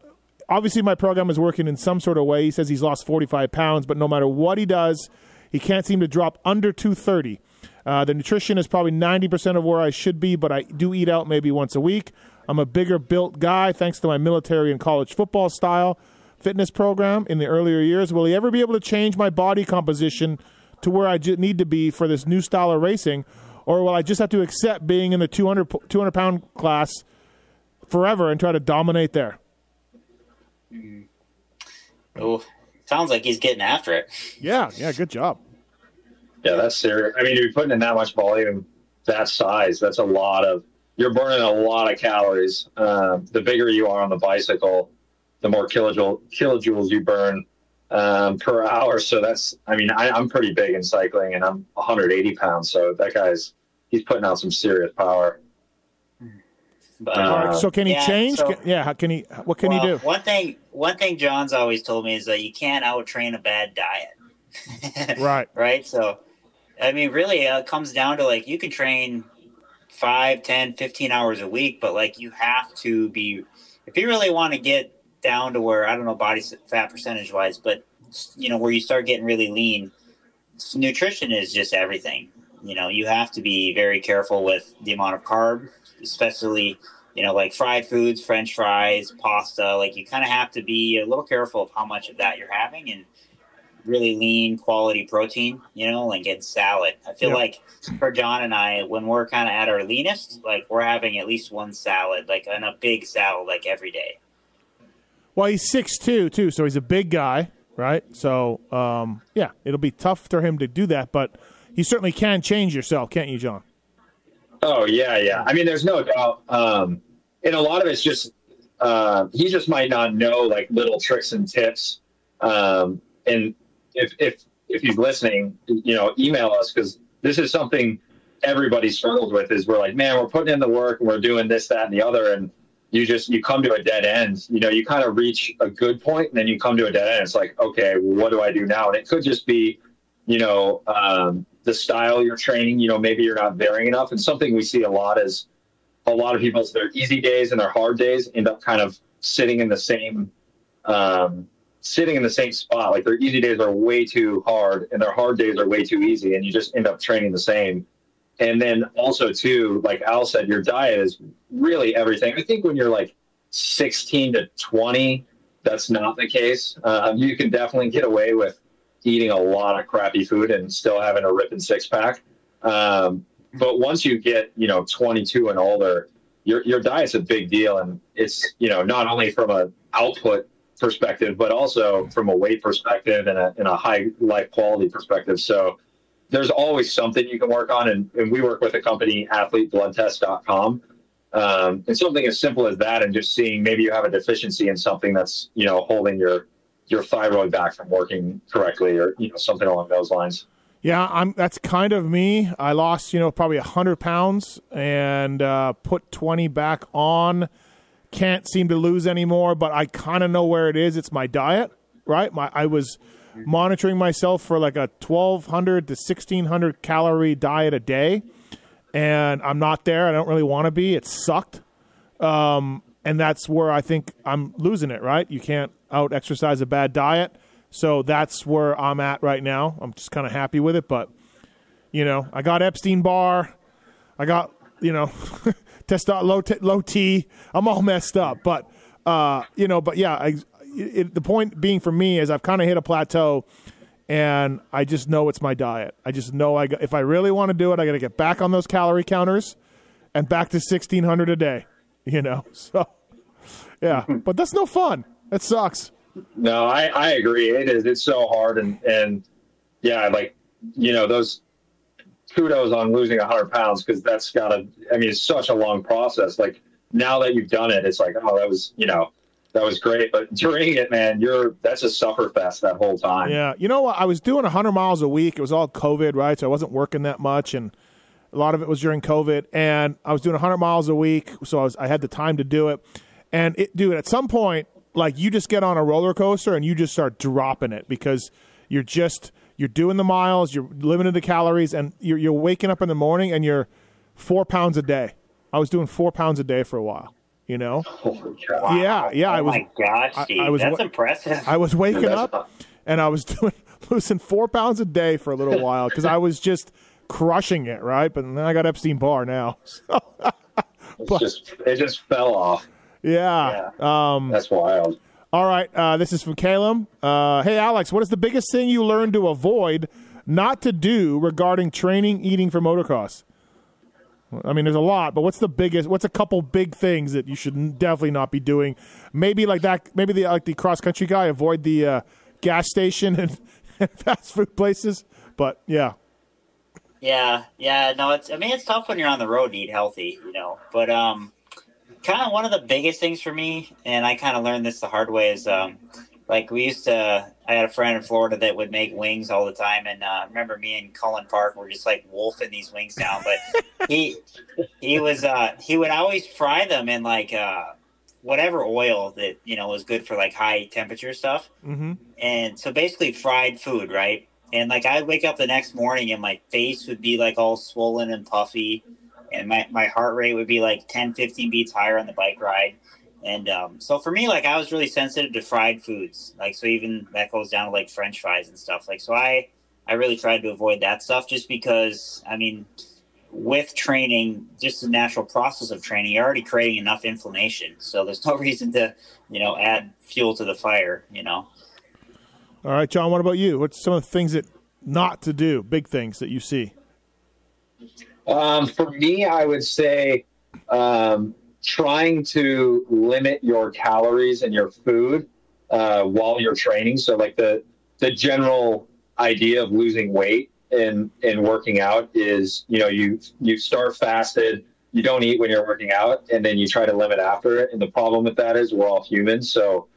obviously, my program is working in some sort of way. He says he's lost 45 pounds, but no matter what he does, he can't seem to drop under 230. Uh, the nutrition is probably 90% of where I should be, but I do eat out maybe once a week. I'm a bigger built guy thanks to my military and college football style fitness program in the earlier years. Will he ever be able to change my body composition to where I need to be for this new style of racing? Or will I just have to accept being in the 200, 200 pound class forever and try to dominate there? Oh, sounds like he's getting after it. Yeah, yeah, good job. Yeah, that's serious. I mean, you're putting in that much volume, that size, that's a lot of, you're burning a lot of calories. Um, the bigger you are on the bicycle, the more kilojoule, kilojoules you burn um, per hour. So that's, I mean, I, I'm pretty big in cycling and I'm 180 pounds. So that guy's, he's putting out some serious power. But, All right, so can he yeah, change? so- Can- yeah, how can he? What can well, he do? One thing, one thing John's always told me is that you can't out train a bad diet. Right. right? So, I mean, really, uh, it comes down to like you can train five, 10, 15 hours a week, but like you have to be, if you really want to get down to where, I don't know, body fat percentage wise, but you know, where you start getting really lean, nutrition is just everything. You know, you have to be very careful with the amount of carb, especially, you know, like fried foods, french fries, pasta. Like you kind of have to be a little careful of how much of that you're having and really lean quality protein, you know, like get salad. I feel Yeah. like for John and I, when we're kind of at our leanest, like we're having at least one salad, like and a big salad, like every day. Well, he's six two too, so he's a big guy, right? So, um, yeah, it'll be tough for him to do that, but you certainly can change yourself, can't you, John? Oh yeah, yeah. I mean, there's no doubt. Um, and a lot of it's just uh, he just might not know like little tricks and tips. Um, and if if if he's listening, you know, email us because this is something everybody struggles with. Is we're like, man, we're putting in the work and we're doing this, that, and the other, and you just you come to a dead end. You know, you kind of reach a good point and then you come to a dead end. It's like, okay, what do I do now? And it could just be, you know, um, the style you're training. You know, maybe you're not varying enough. And something we see a lot is a lot of people's their easy days and their hard days end up kind of sitting in the same um, sitting in the same spot. Like their easy days are way too hard and their hard days are way too easy, and you just end up training the same. And then also too, like Al said, your diet is really everything. I think when you're like 16 to 20, that's not the case. Um, you can definitely get away with eating a lot of crappy food and still having a ripping six pack. Um, but once you get, you know, 22 and older, your your diet's a big deal, and it's you know not only from a output perspective, but also from a weight perspective and a, and a high life quality perspective. So there's always something you can work on. And, and we work with a company, athletebloodtest.com. Um, and something as simple as that, and just seeing maybe you have a deficiency in something that's, you know, holding your, your thyroid back from working correctly or, you know, something along those lines. Yeah, I'm. That's kind of me. I lost, you know, probably hundred pounds and uh, put twenty back on. Can't seem to lose anymore, but I kind of know where it is. It's my diet, right? My I was monitoring myself for like a twelve hundred to sixteen hundred calorie diet a day, and I'm not there. I don't really want to be. It sucked, um, and that's where I think I'm losing it. Right? You can't out exercise a bad diet. So that's where I'm at right now. I'm just kind of happy with it, but you know, I got Epstein-Barr, I got you know, testo low t- low T. I'm all messed up, but uh, you know, but yeah, I, it, the point being for me is I've kind of hit a plateau, and I just know it's my diet. I just know I got, if I really want to do it, I got to get back on those calorie counters, and back to 1600 a day. You know, so yeah, but that's no fun. It sucks. No, I, I agree. It is. It's so hard. And, and yeah, like, you know, those kudos on losing 100 pounds because that's got to, I mean, it's such a long process. Like, now that you've done it, it's like, oh, that was, you know, that was great. But during it, man, you're, that's a suffer fest that whole time. Yeah, you know what? I was doing 100 miles a week. It was all COVID, right? So I wasn't working that much, and a lot of it was during COVID. And I was doing 100 miles a week, so I was I had the time to do it. And it, dude, at some point, like you just get on a roller coaster and you just start dropping it because you're just you're doing the miles, you're limiting the calories, and you're you're waking up in the morning and you're four pounds a day. I was doing four pounds a day for a while. You know? Cow. Yeah, yeah. oh I was my gosh, I- Steve, I was that's wa- impressive. I was waking up and I was doing losing four pounds a day for a little while because I was just crushing it, right? But then I got Epstein-Barr now. It's just, it just fell off. yeah. Um, That's wild. All right. Uh, this is from Caleb. Uh, hey, Alex, what is the biggest thing you learned to avoid, not to do regarding training, eating for motocross? I mean, there's a lot, but what's the biggest? What's a couple big things that you should definitely not be doing? Maybe like that. Maybe the like the cross country guy avoid the uh, gas station and, and fast food places. But yeah, Yeah, yeah, no, it's. I mean, it's tough when you're on the road to eat healthy, you know. But um, kind of one of the biggest things for me, and I kind of learned this the hard way, is um, like we used to i had a friend in florida that would make wings all the time and uh, i remember me and Cullin Park were just like wolfing these wings down but he he was uh he would always fry them in like uh whatever oil that you know was good for like high temperature stuff. Mm-hmm. and so basically fried food right? And like i'd wake up the next morning and my face would be like all swollen and puffy and my, my heart rate would be like 10 15 beats higher on the bike ride and um, so for me like i was really sensitive to fried foods like so even that goes down to like french fries and stuff like so i i really tried to avoid that stuff just because i mean with training just the natural process of training you're already creating enough inflammation so there's no reason to you know add fuel to the fire you know All right, John. What about you? What's some of the things that not to do? Big things that you see. Um, for me, I would say um, trying to limit your calories and your food uh, while you're training. So, like the the general idea of losing weight and and working out is, you know, you you start fasted, you don't eat when you're working out, and then you try to limit after it. And the problem with that is we're all humans, so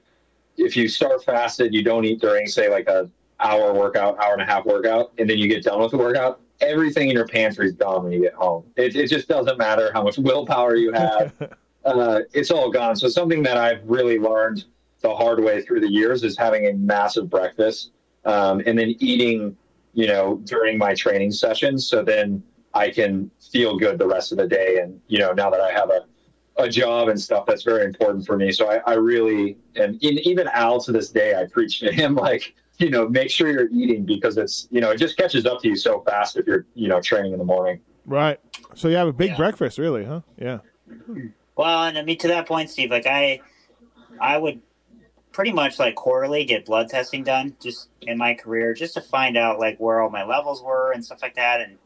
if you start fasted, you don't eat during, say, like a hour workout, hour and a half workout, and then you get done with the workout, everything in your pantry is gone when you get home. It, it just doesn't matter how much willpower you have. uh, it's all gone. So something that I've really learned the hard way through the years is having a massive breakfast um, and then eating, you know, during my training sessions. So then I can feel good the rest of the day. And, you know, now that I have a, a job and stuff, that's very important for me. So I, I really, and in, even Al to this day, I preach to him, like, you know, make sure you're eating because it's, you know, it just catches up to you so fast if you're, you know, training in the morning. Right. So you have a big Yeah. breakfast, really, huh? Yeah. Well, and I mean to that point, Steve, like I, I would pretty much like quarterly get blood testing done just in my career, just to find out like where all my levels were and stuff like that, and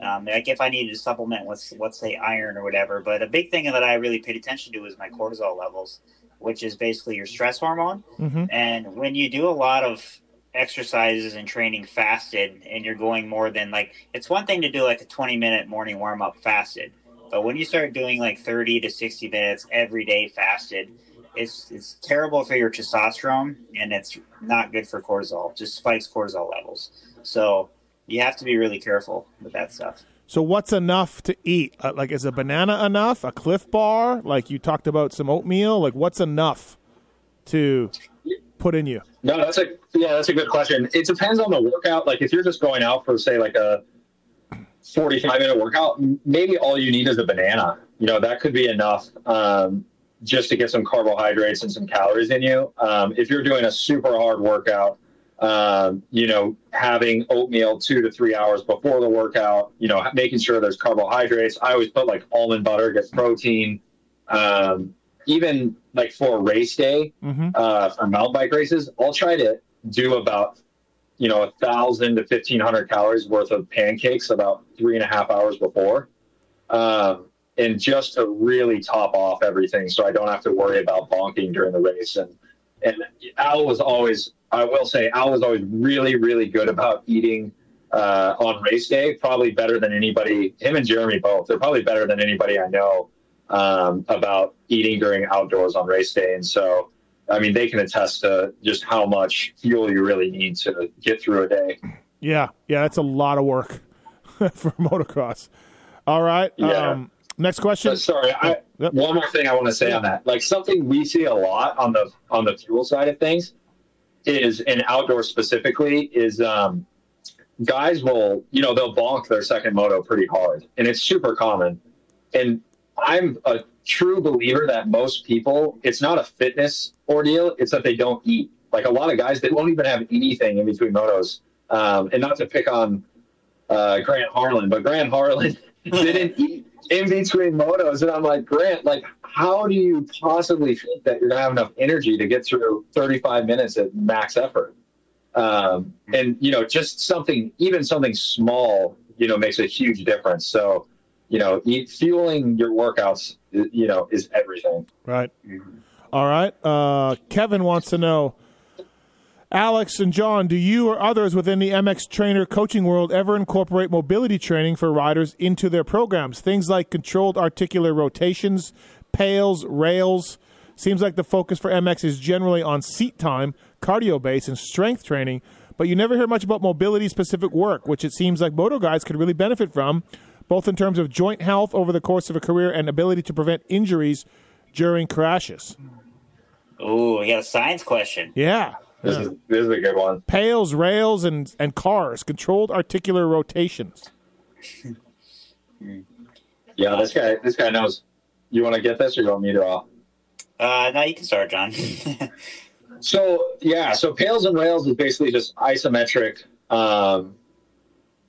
um, like if I needed to supplement with let's say iron or whatever. But a big thing that I really paid attention to was my cortisol levels, which is basically your stress hormone. Mm-hmm. And when you do a lot of exercises and training fasted and you're going more than like it's one thing to do like a 20 minute morning warm up fasted but when you start doing like 30 to 60 minutes every day fasted it's it's terrible for your testosterone and it's not good for cortisol just spikes cortisol levels so you have to be really careful with that stuff So what's enough to eat? Uh, like, is a banana enough? A Clif Bar? Like you talked about some oatmeal. Like, what's enough to put in you? No, that's a yeah, that's a good question. It depends on the workout. Like if you're just going out for say like a 45 minute workout, maybe all you need is a banana. You know, that could be enough um, just to get some carbohydrates and some calories in you. Um, if you're doing a super hard workout, um, you know, having oatmeal two to three hours before the workout, you know, making sure there's carbohydrates. I always put like almond butter, gets protein. Um, even like for race day, Mm-hmm. uh, for mountain bike races, I'll try to do about you know a thousand to fifteen hundred calories worth of pancakes about three and a half hours before, um, and just to really top off everything, so I don't have to worry about bonking during the race. And and Al was always, I will say, Al was always really really good about eating. Uh, on race day, probably better than anybody. Him and Jeremy both. They're probably better than anybody I know um, about eating during outdoors on race day. And so, I mean, they can attest to just how much fuel you really need to get through a day. Yeah, yeah, that's a lot of work for motocross. All right. Yeah. Um, next question. Sorry, I, Yep. one more thing I want to say on that. Like something we see a lot on the on the fuel side of things is, in outdoor specifically, is um, guys will you know they'll bonk their second moto pretty hard, and it's super common. And I'm a true believer that most people, it's not a fitness ordeal; it's that they don't eat. Like a lot of guys, they won't even have anything in between motos. Um, and not to pick on uh, Grant Harlan, but Grant Harlan didn't eat in between motos, and I'm like, Grant, like, how do you possibly think that you're gonna have enough energy to get through 35 minutes at max effort? Um, and you know, just something, even something small, you know, makes a huge difference. So, you know, eat, fueling your workouts, you know, is everything. Right. All right. Uh, Kevin wants to know, Alex and John, do you or others within the MX trainer coaching world ever incorporate mobility training for riders into their programs? Things like controlled articular rotations, pails, rails, Seems like the focus for MX is generally on seat time, cardio base, and strength training, but you never hear much about mobility specific work, which it seems like moto guys could really benefit from, both in terms of joint health over the course of a career and ability to prevent injuries during crashes. Oh, we got a science question. Yeah. This is this is a good one. Pails, rails, and, and cars, controlled articular rotations. Yeah, this guy this guy knows. You want to get this, or you want me to? Uh, Uh, now you can start, John. So yeah, so pails and rails is basically just isometric um,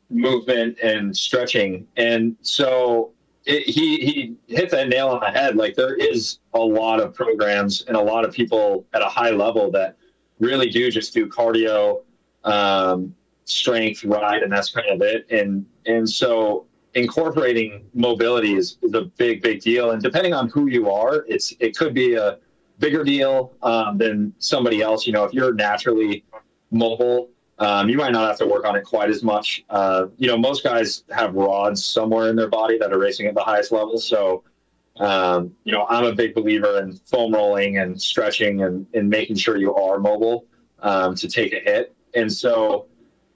movement and stretching, and so it, he he hit that nail on the head. Like there is a lot of programs and a lot of people at a high level that really do just do cardio, um, strength, ride, and that's kind of it. And and so incorporating mobility is, is a big big deal. And depending on who you are, it's it could be a bigger deal um, than somebody else. You know, if you're naturally mobile, um, you might not have to work on it quite as much. Uh, you know, most guys have rods somewhere in their body that are racing at the highest level. So, um, you know, I'm a big believer in foam rolling and stretching and, and making sure you are mobile um, to take a hit. And so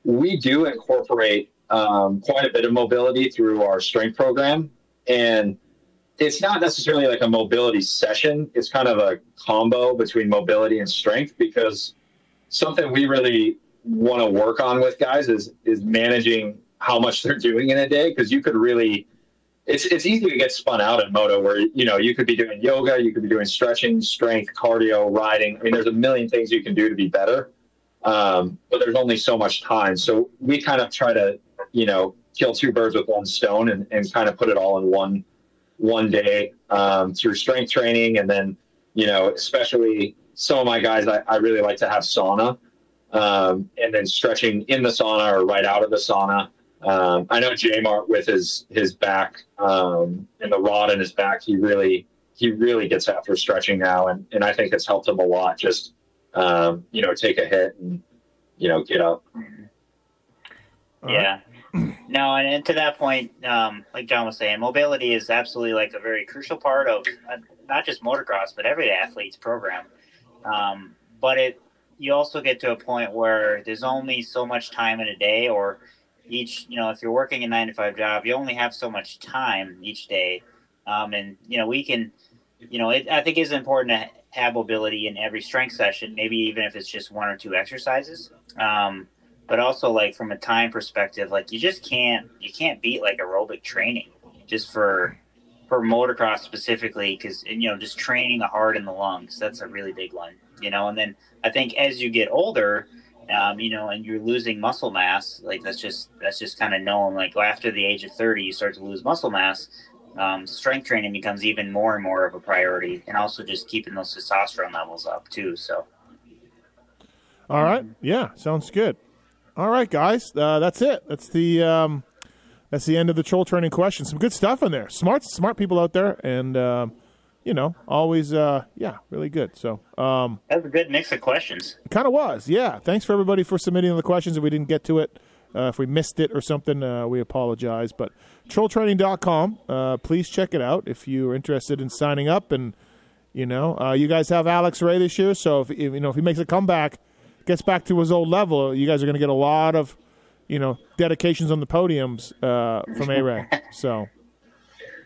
we do incorporate um, quite a bit of mobility through our strength program. And it's not necessarily like a mobility session. It's kind of a combo between mobility and strength because something we really want to work on with guys is is managing how much they're doing in a day because you could really it's it's easy to get spun out in moto where you know you could be doing yoga, you could be doing stretching, strength, cardio, riding. I mean, there's a million things you can do to be better, um, but there's only so much time. So we kind of try to you know kill two birds with one stone and, and kind of put it all in one one day um, through strength training. And then, you know, especially some of my guys, I, I really like to have sauna um, and then stretching in the sauna or right out of the sauna. Um, I know J Mart with his his back um, and the rod in his back, he really he really gets after stretching now, and, and I think it's helped him a lot. Just um, you know, take a hit and you know get up. yeah. No, and, and to that point, um, like John was saying, mobility is absolutely like a very crucial part of uh, not just motocross, but every athlete's program. Um, but it, you also get to a point where there's only so much time in a day, or each, you know, if you're working a nine to five job, you only have so much time each day. Um, and you know, we can, you know, it, I think it's important to have mobility in every strength session, maybe even if it's just one or two exercises. Um, but also like from a time perspective, like you just can't you can't beat like aerobic training just for for motocross specifically because you know just training the heart and the lungs that's a really big one you know and then I think as you get older um, you know and you're losing muscle mass like that's just that's just kind of known like after the age of 30 you start to lose muscle mass um, strength training becomes even more and more of a priority and also just keeping those testosterone levels up too so All right. Yeah, sounds good. All right, guys. Uh, that's it. That's the um, that's the end of the troll training question. Some good stuff in there. Smart, smart people out there, and um, you know, always, uh, yeah, really good. So, um, that's a good mix of questions kind of was. Yeah. Thanks for everybody for submitting the questions. If we didn't get to it, uh, if we missed it or something, uh, we apologize. But trolltraining.com, uh, please check it out if you're interested in signing up. And you know, uh, you guys have Alex Ray this year, so if you know if he makes a comeback, gets back to his old level, you guys are going to get a lot of you know dedications on the podiums uh, from A Ray. So.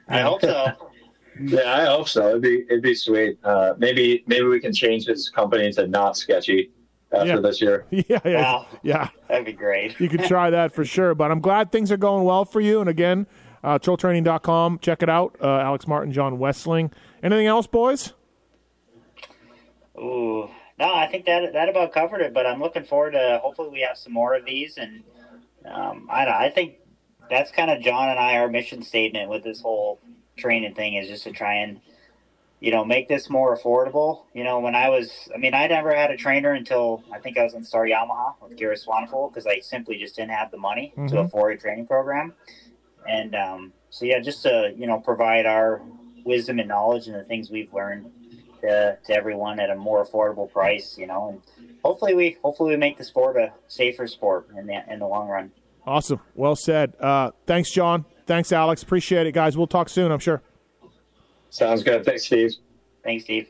I hope so Yeah, I hope so. It'd be it'd be sweet. Uh, maybe maybe we can change his company to not sketchy after Yeah. this year. Yeah, yeah, Wow. yeah. that'd be great You could try that for sure. But I'm glad things are going well for you. And again, uh, trolltraining.com. Check it out. Uh, Alex Martin, John Wesling. Anything else, boys? Ooh, no, I think that that about covered it. But I'm looking forward to. Hopefully, we have some more of these, and um, I don't. I think that's kind of John and I our mission statement with this whole training thing is just to try and you know make this more affordable. You know, when I was, I mean, I never had a trainer until I think I was in Star Yamaha with Gareth Swanepoel because I simply just didn't have the money to Mhm. afford a training program, and um, so yeah, just to you know provide our wisdom and knowledge and the things we've learned to, to everyone at a more affordable price, you know, and hopefully we hopefully we make the sport a safer sport in the in the long run. Awesome. Well said. Uh, thanks, John. Thanks, Alex. Appreciate it, guys. We'll talk soon, I'm sure. Sounds good. Thanks, Steve. Thanks, Steve.